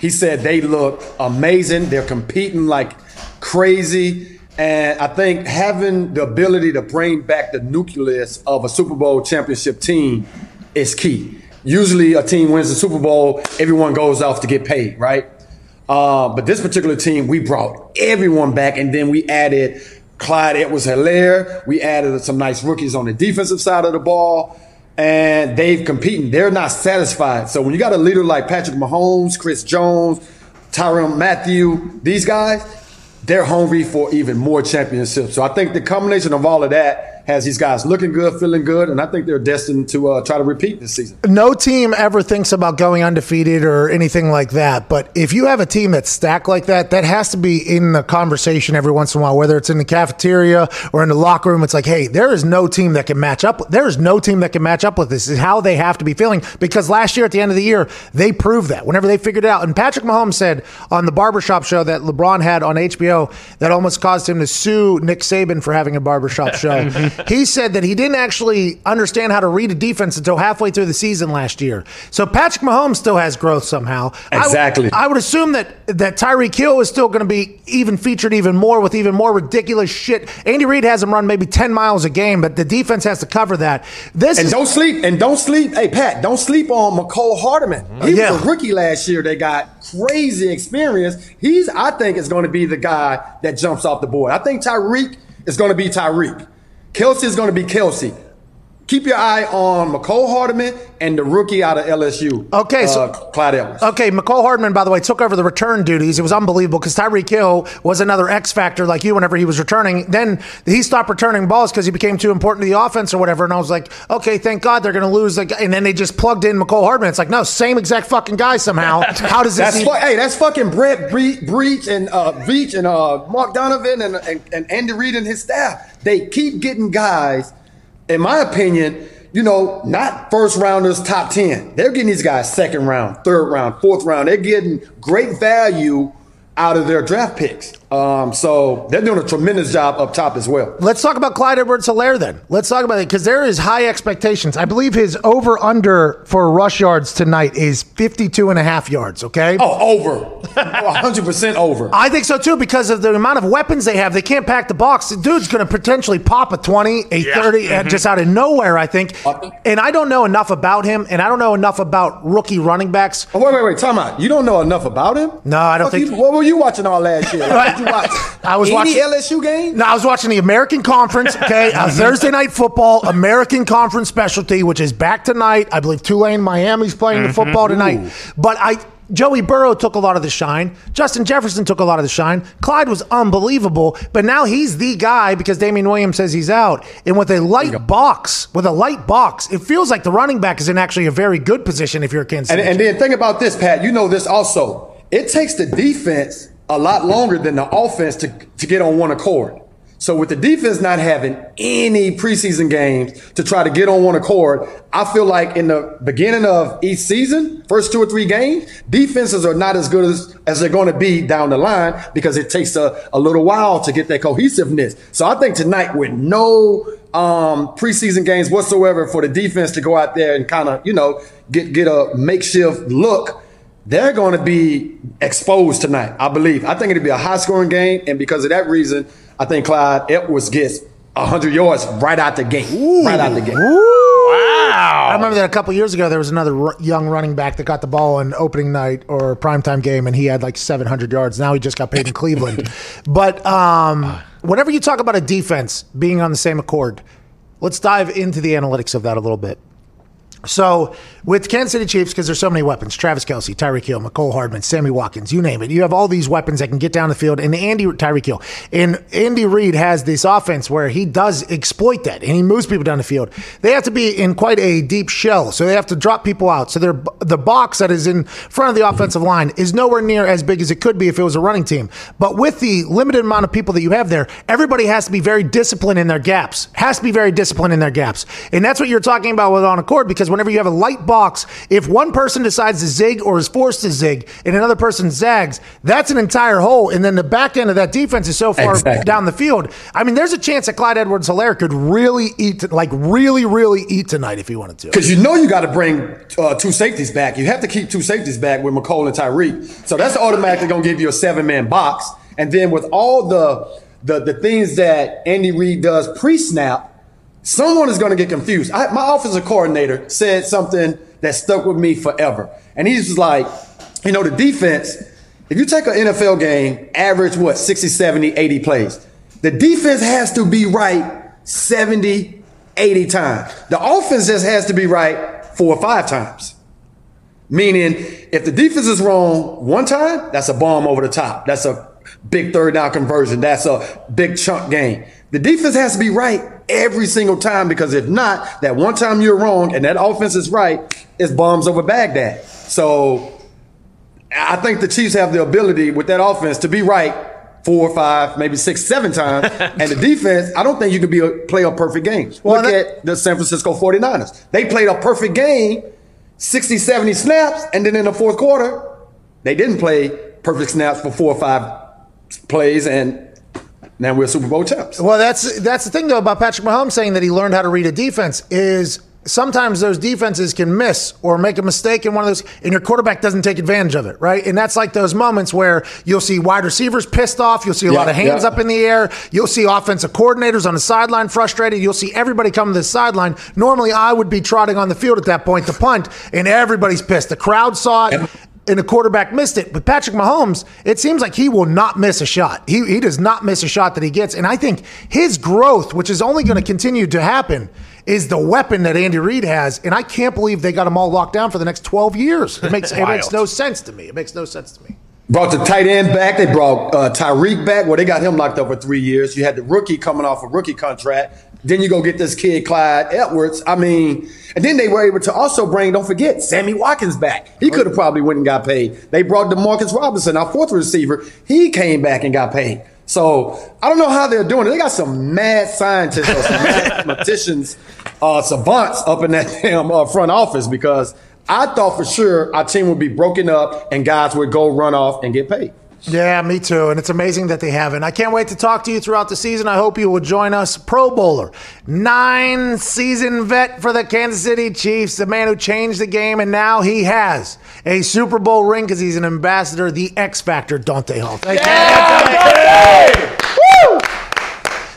he said they look amazing. They're competing like crazy. And I think having the ability to bring back the nucleus of a Super Bowl championship team is key. Usually, a team wins the Super Bowl, everyone goes off to get paid, right? Uh, but this particular team, we brought everyone back, and then we added Clyde Edwards Helaire. We added some nice rookies on the defensive side of the ball, and they've competing. They're not satisfied. So when you got a leader like Patrick Mahomes, Chris Jones, Tyrann Mathieu, these guys, they're hungry for even more championships. So I think the combination of all of that has these guys looking good, feeling good, and I think they're destined to uh, try to repeat this season. no team ever thinks about going undefeated or anything like that. But if you have a team that's stacked like that, that has to be in the conversation every once in a while, whether it's in the cafeteria or in the locker room. It's like, hey, there is no team that can match up. There is no team that can match up with this. Is how they have to be feeling because last year at the end of the year they proved that whenever they figured it out. And Patrick Mahomes said on the barbershop show that LeBron had on HBO that almost caused him to sue Nick Saban for having a barbershop show. he said that he didn't actually understand how to read a defense until halfway through the season last year. So Patrick Mahomes still has growth somehow. Exactly. I would assume that that Tyreek Hill is still going to be even featured even more with even more ridiculous shit. Andy Reid has him run maybe 10 miles a game, but the defense has to cover that. This And is don't sleep. And don't sleep. Hey, Pat, don't sleep on Mecole Hardman. Mm-hmm. He Yeah. was a rookie last year. They got crazy experience. He's, I think, is going to be the guy that jumps off the board. I think Tyreek is going to be Tyreek. Kelce is going to be Kelce. Keep your eye on Mecole Hardman and the rookie out of LSU. Okay, so- uh, Clyde Edwards. Okay, Mecole Hardman, by the way, took over the return duties. It was unbelievable because Tyreek Hill was another X factor like you whenever he was returning. Then he stopped returning balls because he became too important to the offense or whatever. And I was like, okay, thank God they're going to lose. The, and then they just plugged in Mecole Hardman. It's like, no, same exact fucking guy somehow. How does this? That's even- fu- hey, that's fucking Brett Bre- Breach and uh, Veach and uh, Mark Donovan and, and, and Andy Reid and his staff. They keep getting guys, in my opinion, you know, not first rounders, top 10. They're getting these guys second round, third round, fourth round. They're getting great value out of their draft picks. Um, so they're doing a tremendous job up top as well. Let's talk about Clyde Edwards Helaire then. Let's talk about it because there is high expectations. I believe his over under for rush yards tonight is 52 and a half yards, okay? Oh, over. 100% over. I think so too because of the amount of weapons they have. They can't pack the box. The dude's going to potentially pop a 20, a 30 uh, just out of nowhere, I think. And I don't know enough about him, and I don't know enough about rookie running backs. Oh, wait, wait, wait. Time out. You don't know enough about him? No, I don't Fuck think- you- what were you watching all last year? What did you watch? I was Any watching- LSU game? No, I was watching the American Conference, okay? uh, Thursday night football, American Conference specialty, which is back tonight. I believe Tulane, Miami's playing the football tonight. But I. Joey Burrow took a lot of the shine. Justin Jefferson took a lot of the shine. Clyde was unbelievable, but now he's the guy because Damien Williams says he's out. And with a light box, with a light box, it feels like the running back is in actually a very good position if you're a Kansas And, and then think about this, Pat. You know this also. It takes the defense a lot longer than the offense to, to get on one accord. So with the defense not having any preseason games to try to get on one accord, I feel like in the beginning of each season, first two or three games, defenses are not as good as, as they're going to be down the line because it takes a, a little while to get that cohesiveness. So I think tonight with no um, preseason games whatsoever for the defense to go out there and kind of, you know, get, get a makeshift look they're going to be exposed tonight, I believe. I think it'll be a high scoring game. And because of that reason, I think Clyde Edwards gets 100 yards right out the gate. Right out the gate. Ooh, I remember that a couple years ago, there was another r- young running back that got the ball in opening night or primetime game, and he had like 700 yards. Now he just got paid in Cleveland. But um, whenever you talk about a defense being on the same accord, let's dive into the analytics of that a little bit. So with Kansas City Chiefs, because there's so many weapons, Travis Kelce, Tyreek Hill, Mecole Hardman, Sammy Watkins, you name it. You have all these weapons that can get down the field. And Andy Tyreek Hill. And Andy Reid has this offense where he does exploit that and he moves people down the field. They have to be in quite a deep shell. So they have to drop people out. So they're, the box that is in front of the offensive line is nowhere near as big as it could be if it was a running team. But with the limited amount of people that you have there, everybody has to be very disciplined in their gaps. Has to be very disciplined in their gaps. And that's what you're talking about with on a accord because whenever you have a light box, if one person decides to zig or is forced to zig and another person zags, that's an entire hole. And then the back end of that defense is so far Exactly. down the field. I mean, there's a chance that Clyde Edwards Helaire could really eat, like really, really eat tonight if he wanted to. Because you know you got to bring uh, two safeties back. You have to keep two safeties back with Mecole and Tyreek. So that's automatically going to give you a seven man box. And then with all the, the the things that Andy Reid does pre snap, someone is going to get confused. I, my offensive coordinator said something that stuck with me forever. And he's just like, you know, the defense, if you take an NFL game, average what, 60, 70, 80 plays, the defense has to be right 70, 80 times. The offense just has to be right four or five times. Meaning, if the defense is wrong one time, that's a bomb over the top. That's a big third down conversion. That's a big chunk game. The defense has to be right every single time because if not, that one time you're wrong and that offense is right, it's bombs over Baghdad. So I think the Chiefs have the ability with that offense to be right four, or five, maybe six, seven times. and the defense, I don't think you can be a, play a perfect game. Well, Look that- at the San Francisco 49ers. They played a perfect game, 60, 70 snaps, and then in the fourth quarter, they didn't play perfect snaps for four or five plays, and now we're Super Bowl champs. Well, that's that's the thing though about Patrick Mahomes saying that he learned how to read a defense is sometimes those defenses can miss or make a mistake in one of those, and your quarterback doesn't take advantage of it, right? And that's like those moments where you'll see wide receivers pissed off, you'll see a Yeah, lot of hands yeah. up in the air, you'll see offensive coordinators on the sideline frustrated, you'll see everybody come to the sideline. Normally, I would be trotting on the field at that point to punt, and everybody's pissed. The crowd saw it and the quarterback missed it. But Patrick Mahomes, it seems like he will not miss a shot. He, he does not miss a shot that he gets. And I think his growth, which is only going to continue to happen, is the weapon that Andy Reid has. And I can't believe they got him all locked down for the next 12 years. It makes, it makes no sense to me. It makes no sense to me. Brought the tight end back. They brought uh, Tyreek back. Well, they got him locked up for three years. You had the rookie coming off a rookie contract. Then you go get this kid, Clyde Edwards. I mean, and then they were able to also bring, don't forget, Sammy Watkins back. He could have probably went and got paid. They brought DeMarcus Robinson, our fourth receiver. He came back and got paid. So I don't know how they're doing it. They got some mad scientists or some mathematicians, uh, savants up in that damn uh, front office because I thought for sure our team would be broken up and guys would go run off and get paid. Yeah, me too. And it's amazing that they haven't. I can't wait to talk to you throughout the season. I hope you will join us. Pro Bowler, nine season vet for the Kansas City Chiefs, the man who changed the game, and now he has a Super Bowl ring because he's an ambassador, the X Factor, Dante Hall. Thank you. Woo!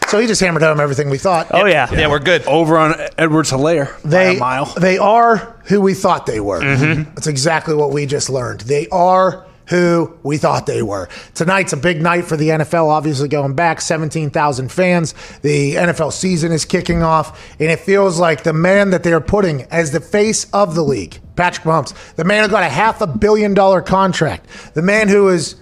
So he just hammered home everything we thought. Oh yeah. Yeah, we're good. Over on Edwards Helaire They mile. they are who we thought they were. Mm-hmm. That's exactly what we just learned. They are who we thought they were. Tonight's a big night for the NFL. Obviously, going back 17,000 fans. The NFL season is kicking off, and it feels like the man that they are putting as the face of the league, Patrick Mahomes, the man who got a half a billion dollar contract, the man who is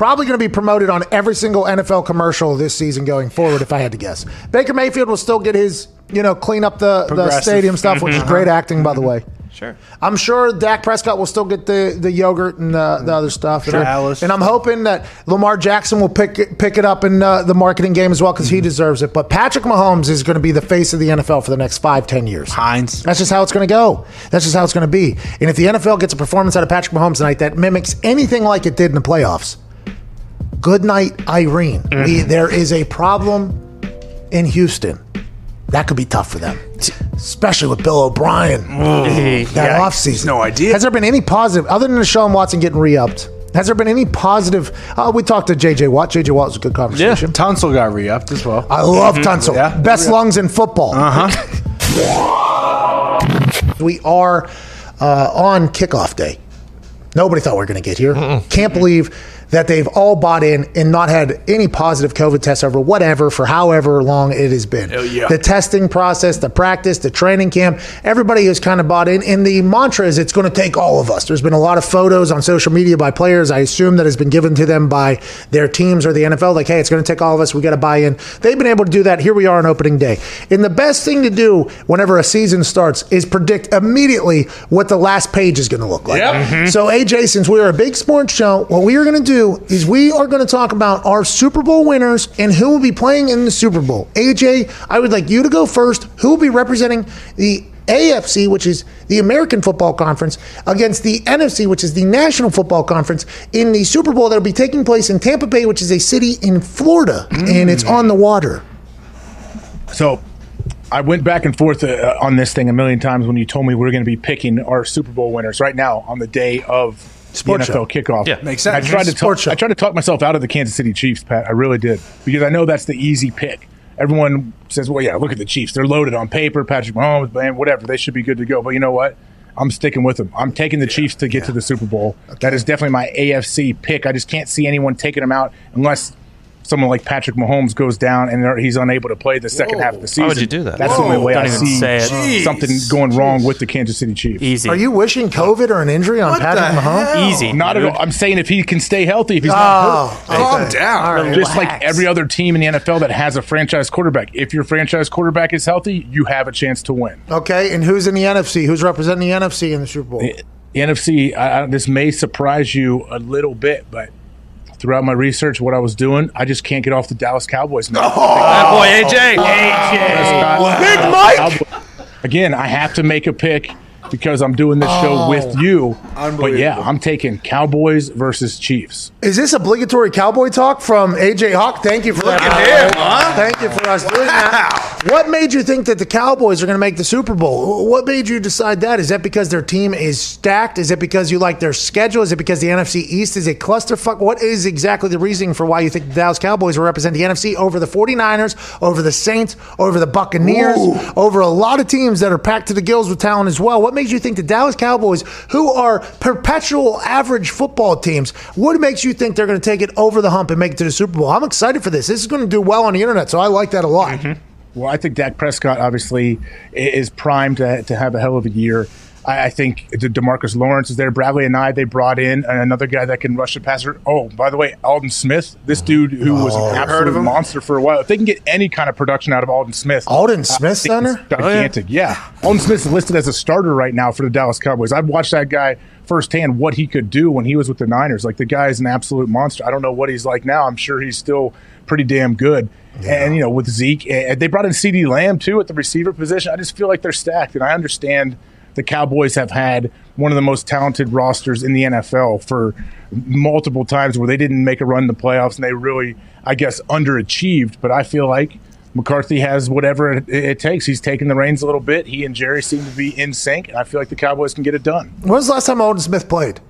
Probably going to be promoted on every single NFL commercial this season going forward, if I had to guess. Baker Mayfield will still get his, you know, clean up the, the stadium stuff, which is mm-hmm. great acting, by the mm-hmm. way. Sure. I'm sure Dak Prescott will still get the, the yogurt and the, the other stuff. And, I, and I'm hoping that Lamar Jackson will pick it, pick it up in uh, the marketing game as well because he deserves it. But Patrick Mahomes is going to be the face of the NFL for the next five, ten years. Hines. That's just how it's going to go. That's just how it's going to be. And if the NFL gets a performance out of Patrick Mahomes tonight that mimics anything like it did in the playoffs, good night, Irene. We, there is a problem in Houston. That could be tough for them, especially with Bill O'Brien. that Yeah. offseason. no idea. Has there been any positive, other than Deshaun Watson getting re upped? Has there been any positive? Uh, we talked to JJ Watt. JJ Watt was a good conversation. Yeah, Tunsil got re-upped as well. I love Tunsil. Yeah. Best lungs in football. Uh huh. We are uh, on kickoff day. Nobody thought we were going to get here. Can't believe that they've all bought in and not had any positive COVID tests over whatever for however long it has been. yeah. The testing process, the practice, the training camp, everybody has kind of bought in. And the mantra is it's going to take all of us. There's been a lot of photos on social media by players. I assume that has been given to them by their teams or the NFL. Like, hey, it's going to take all of us. We got to buy in. They've been able to do that. Here we are on opening day. And the best thing to do whenever a season starts is predict immediately what the last page is going to look like. Yep. So, AJ, since we are a big sports show, what we are going to do is we are going to talk about our Super Bowl winners and who will be playing in the Super Bowl. AJ, I would like you to go first. Who will be representing the AFC, which is the American Football Conference, against the NFC, which is the National Football Conference, in the Super Bowl that will be taking place in Tampa Bay, which is a city in Florida, and it's on the water. So I went back and forth uh, on this thing a million times when you told me we were going to be picking our Super Bowl winners right now on the day of Sports the show. NFL kickoff. Yeah. Makes sense. I tried to talk, show. I tried to talk myself out of the Kansas City Chiefs, Pat. I really did because I know that's the easy pick. Everyone says, "Well, yeah, look at the Chiefs. They're loaded on paper. Patrick Mahomes, man, whatever. They should be good to go." But you know what? I'm sticking with them. I'm taking the Chiefs to get to the Super Bowl. That is definitely my AFC pick. I just can't see anyone taking them out unless someone like Patrick Mahomes goes down and he's unable to play the second half of the season. Why would you do that? That's the only way Don't I see say it. Jeez. something going wrong with the Kansas City Chiefs. Easy. Are you wishing COVID or an injury on What Patrick the Mahomes? hell? Easy. Not at all. I'm saying if he can stay healthy, if he's not oh, hurt. Oh, Calm okay. down. All right, Just like every other team in the NFL that has a franchise quarterback. If your franchise quarterback is healthy, you have a chance to win. Okay, and who's in the NFC? Who's representing the NFC in the Super Bowl? The NFC, I, I, this may surprise you a little bit, but throughout my research, what I was doing, I just can't get off the Dallas Cowboys. Man. Oh. Bad boy, AJ. Big Mike. Again, I have to make a pick because I'm doing this show with oh. you. But yeah, I'm taking Cowboys versus Chiefs. Is this obligatory cowboy talk from AJ Hawk? Thank you for that. at him, huh? Thank you for us doing that. What made you think that the Cowboys are going to make the Super Bowl? What made you decide that? Is that because their team is stacked? Is it because you like their schedule? Is it because the NFC East is a clusterfuck? What is exactly the reasoning for why you think the Dallas Cowboys will represent the NFC over the 49ers, over the Saints, over the Buccaneers, over a lot of teams that are packed to the gills with talent as well? What makes you think the Dallas Cowboys, who are perpetual average football teams, what makes you think they're going to take it over the hump and make it to the Super Bowl? I'm excited for this. This is going to do well on the internet, so I like that a lot. Mm-hmm. Well, I think Dak Prescott obviously is primed to, to have a hell of a year. I, I think De- Demarcus Lawrence is there. Bradley and I, they brought in another guy that can rush the passer. Oh, by the way, Aldon Smith, this dude who was an oh. absolute monster for a while. If they can get any kind of production out of Aldon Smith, Aldon I Smith's think down it's there? Gigantic, yeah. Aldon Smith's listed as a starter right now for the Dallas Cowboys. I've watched that guy firsthand what he could do when he was with the Niners. Like the guy is an absolute monster. I don't know what he's like now. I'm sure he's still pretty damn good. And you know, with Zeke, and they brought in CeeDee Lamb too at the receiver position. I just feel like they're stacked, and I understand the Cowboys have had one of the most talented rosters in the NFL for multiple times where they didn't make a run in the playoffs and they really, I guess, underachieved. But I feel like McCarthy has whatever it, it takes. He's taking the reins a little bit. He and Jerry seem to be in sync, and I feel like the Cowboys can get it done. When was the last time Aldon Smith played?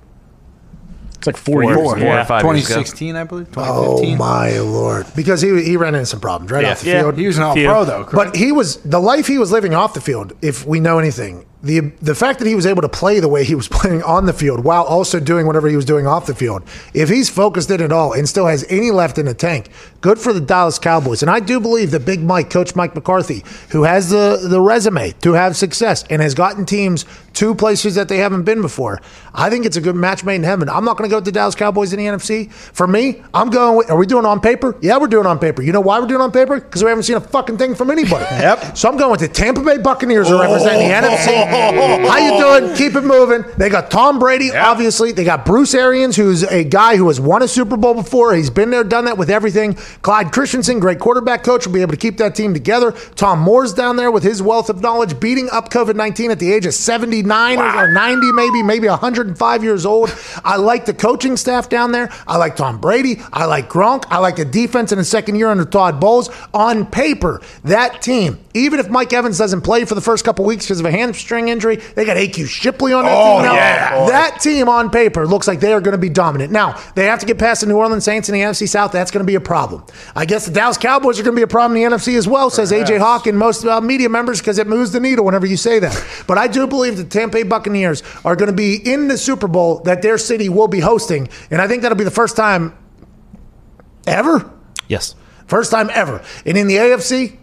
It's like four, years. Four Yeah. or five years ago. 2016, I believe. Oh my lord! Because he he ran into some problems right Yeah. off the Yeah. field. He was an all Few. pro, though. correct? But he was the life he was living off the field. If we know anything, the the fact that he was able to play the way he was playing on the field while also doing whatever he was doing off the field, if he's focused in at all and still has any left in the tank, good for the Dallas Cowboys. And I do believe that Big Mike, Coach Mike McCarthy, who has the the resume to have success and has gotten teams to places that they haven't been before, I think it's a good match made in heaven. I'm not going to go with the Dallas Cowboys in the NFC. For me, I'm going. With, are we doing on paper? Yeah, we're doing on paper. You know why we're doing on paper? Because we haven't seen a fucking thing from anybody. Yep. So I'm going with the Tampa Bay Buccaneers who represent the oh, oh, NFC. Oh, How you doing? Keep it moving. They got Tom Brady, obviously. They got Bruce Arians, who's a guy who has won a Super Bowl before. He's been there, done that with everything. Clyde Christensen, great quarterback coach, will be able to keep that team together. Tom Moore's down there with his wealth of knowledge, beating up COVID 19 at the age of 79 or 90, maybe, maybe 105 years old. I like the coaching staff down there. I like Tom Brady. I like Gronk. I like the defense in the second year under Todd Bowles. On paper, that team Even if Mike Evans doesn't play for the first couple weeks because of a hamstring injury, they got AQ Shipley on that Oh, team now. yeah. That team on paper looks like they are going to be dominant. Now, they have to get past the New Orleans Saints in the NFC South. That's going to be a problem. I guess the Dallas Cowboys are going to be a problem in the NFC as well, says AJ Hawk and most uh, media members because it moves the needle whenever you say that. But I do believe the Tampa Bay Buccaneers are going to be in the Super Bowl that their city will be hosting. And I think that'll be the first time ever. Yes. First time ever. And in the AFC,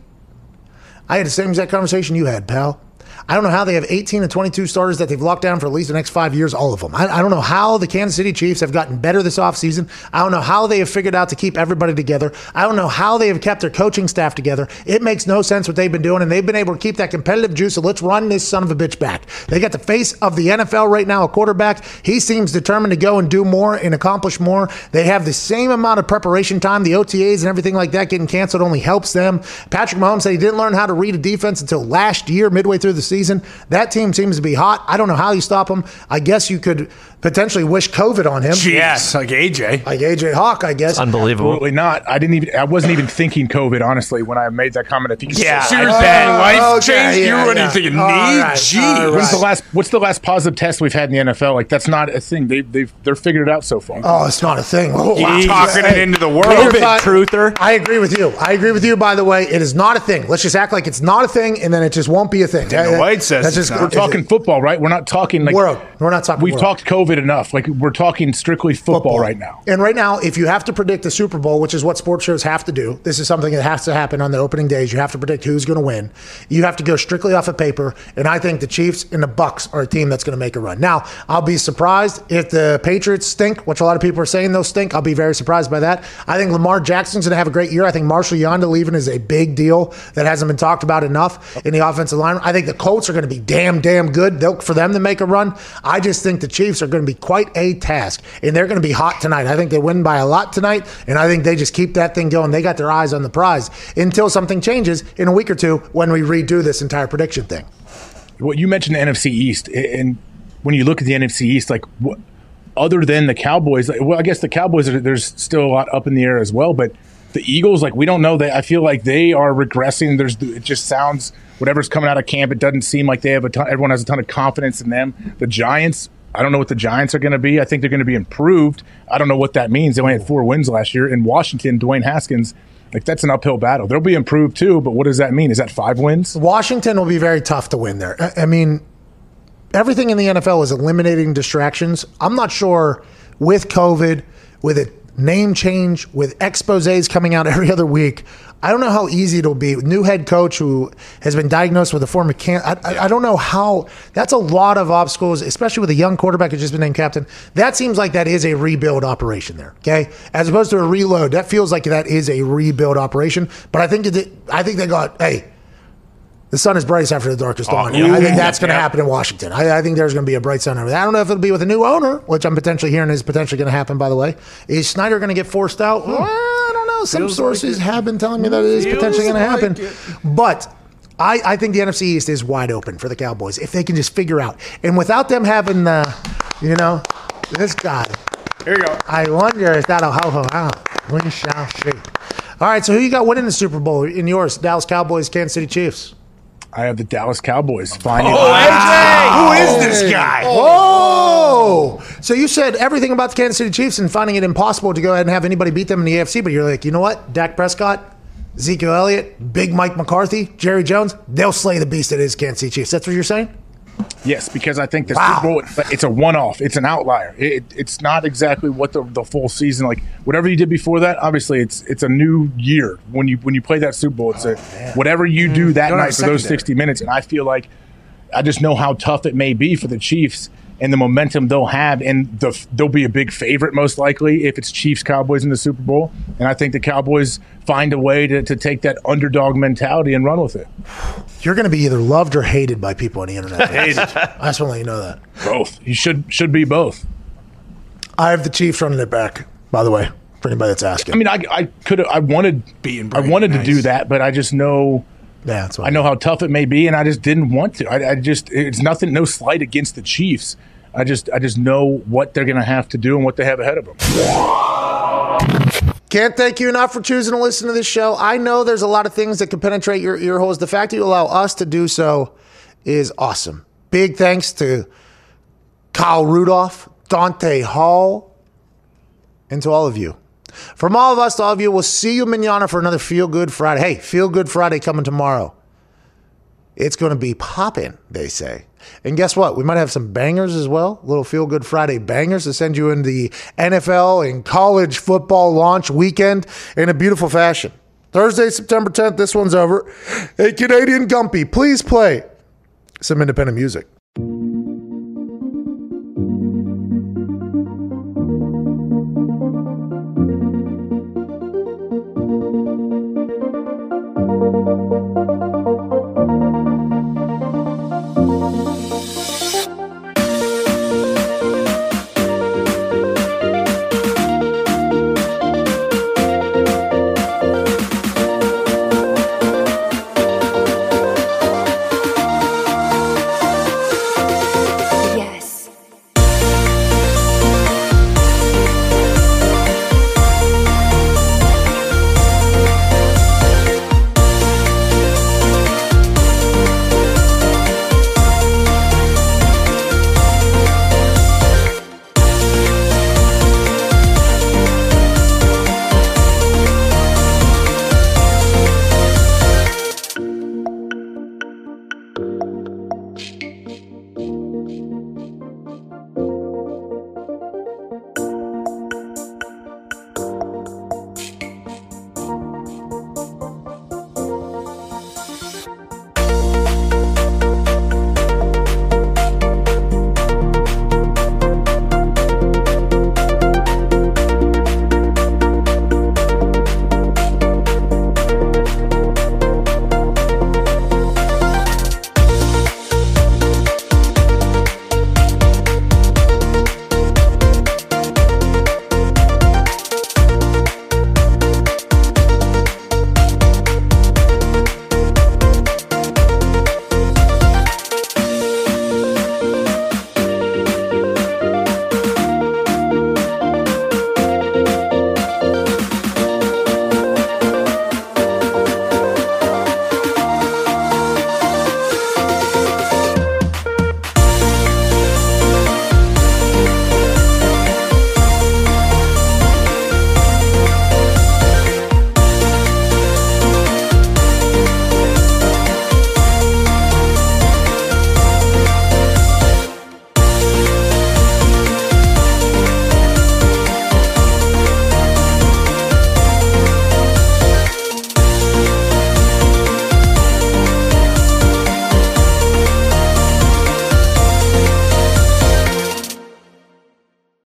I had the same exact conversation you had, pal. I don't know how they have 18 to 22 starters that they've locked down for at least the next five years, all of them. I, I don't know how the Kansas City Chiefs have gotten better this offseason. I don't know how they have figured out to keep everybody together. I don't know how they have kept their coaching staff together. It makes no sense what they've been doing, and they've been able to keep that competitive juice. So let's run this son of a bitch back. They got the face of the NFL right now, a quarterback. He seems determined to go and do more and accomplish more. They have the same amount of preparation time. The OTAs and everything like that getting canceled only helps them. Patrick Mahomes said he didn't learn how to read a defense until last year, midway through the season. That team seems to be hot. I don't know how you stop him. I guess you could potentially wish COVID on him. Yes, like AJ. Like AJ Hawk, I guess. Unbelievable. Absolutely not. I didn't even. I wasn't even thinking COVID. Honestly, when I made that comment, I think Yeah, So seriously, bad. life oh, okay, changed. you yeah, were yeah. thinking knee. All right, Gee, all When's the last? What's the last positive test we've had in the NFL? Like that's not a thing. They they've they're figured it out so far. Oh, it's not a thing. Oh, You're talking it into the world. Here's COVID truther. I agree with you. I agree with you. By the way, it is not a thing. Let's just act like it's not a thing, and then it just won't be a thing. Dana White says That's just. We're talking football, right? We're not talking like world. We're not talking. We've world. talked COVID enough. Like we're talking strictly football, right now. And right now, if you have to predict the Super Bowl, which is what sports shows have to do, this is something that has to happen on the opening days. You have to predict who's going to win. You have to go strictly off of paper, and I think the Chiefs and the Bucks are a team that's going to make a run. Now, I'll be surprised if the Patriots stink, which a lot of people are saying they'll stink. I'll be very surprised by that. I think Lamar Jackson's going to have a great year. I think Marshal Yanda leaving is a big deal that hasn't been talked about enough in the offensive line. I think the Colts are going to be damn, damn good. They'll, for them to make a run, I just think the Chiefs are going to be quite a task, and they're going to be hot tonight. I think they win by a lot tonight, and I think they just keep that thing going. They got their eyes on the prize until something changes in a week or two when we redo this entire prediction thing. What you mentioned the NFC East, and when you look at the NFC East, like what, other than the Cowboys, well, I guess the Cowboys are, there's still a lot up in the air as well, but the Eagles, like we don't know that. I feel like they are regressing. There's it just sounds whatever's coming out of camp. It doesn't seem like they have a ton. Everyone has a ton of confidence in them. The Giants. I don't know what the Giants are going to be. I think they're going to be improved. I don't know what that means. They only had four wins last year in Washington. Dwayne Haskins, like that's an uphill battle. They'll be improved too, but what does that mean? Is that five wins? Washington will be very tough to win there. I- I mean, everything in the NFL is eliminating distractions. I'm not sure with COVID, with a name change, with exposés coming out every other week. I don't know how easy it'll be. New head coach who has been diagnosed with a form of cancer. I, I, I don't know how. That's a lot of obstacles, especially with a young quarterback who's just been named captain. That seems like that is a rebuild operation there. Okay, as opposed to a reload. That feels like that is a rebuild operation. But I think it, I think they got hey. The sun is brightest after the darkest dawn. yeah. I think that's going to Yeah. happen in Washington. I, I think there's going to be a bright sun over there. I don't know if it'll be with a new owner, which I'm potentially hearing is potentially going to happen. By the way, is Snyder going to get forced out? Hmm. Well, I don't know. Some sources have been telling me that it is potentially going to happen, but. I, I think the NFC East is wide open for the Cowboys if they can just figure out. And without them having, the, you know, this guy, Here you go. I wonder if that'll help him out. We shall see. All right, so who you got winning the Super Bowl in yours? Dallas Cowboys, Kansas City Chiefs. I have the Dallas Cowboys finding. Oh, who is oh. this guy? Oh, so you said everything about the Kansas City Chiefs and finding it impossible to go ahead and have anybody beat them in the AFC, but you're like, you know what? Dak Prescott, Ezekiel Elliott, Big Mike McCarthy, Jerry Jones, they'll slay the beast that is Kansas City Chiefs. That's what you're saying? Yes, because I think the Wow. Super Bowl it's a one-off. It's an outlier. It, it's not exactly what the, the full season like. Whatever you did before that, obviously it's it's a new year when you when you play that Super Bowl. It's a whatever you do that don't night for those sixty minutes, and I feel like I just know how tough it may be for the Chiefs and the momentum they'll have, and the, they'll be a big favorite most likely if it's Chiefs Cowboys in the Super Bowl. And I think the Cowboys find a way to, to take that underdog mentality and run with it. You're going to be either loved or hated by people on the internet. Hated. I just want to let you know that. Both. You should should be both. I have the Chiefs running it back, by the way, for anybody that's asking. I mean, I, I could I wanted Beating I Brady, wanted to do that, but I just know yeah, that's what I know how tough it may be, and I just didn't want to. I, I just it's nothing, no slight against the Chiefs. I just I just know what they're going to have to do and what they have ahead of them. Can't thank you enough for choosing to listen to this show. I know there's a lot of things that can penetrate your ear holes. The fact that you allow us to do so is awesome. Big thanks to Kyle Rudolph, Dante Hall, and to all of you. From all of us to all of you, we'll see you manana for another Feel Good Friday. Hey, Feel Good Friday coming tomorrow. It's going to be popping, they say. And guess what? We might have some bangers as well. Little Feel Good Friday bangers to send you in the NFL and college football launch weekend in a beautiful fashion. Thursday, September 10th, this one's over. Hey, Canadian Gumpy, please play some independent music.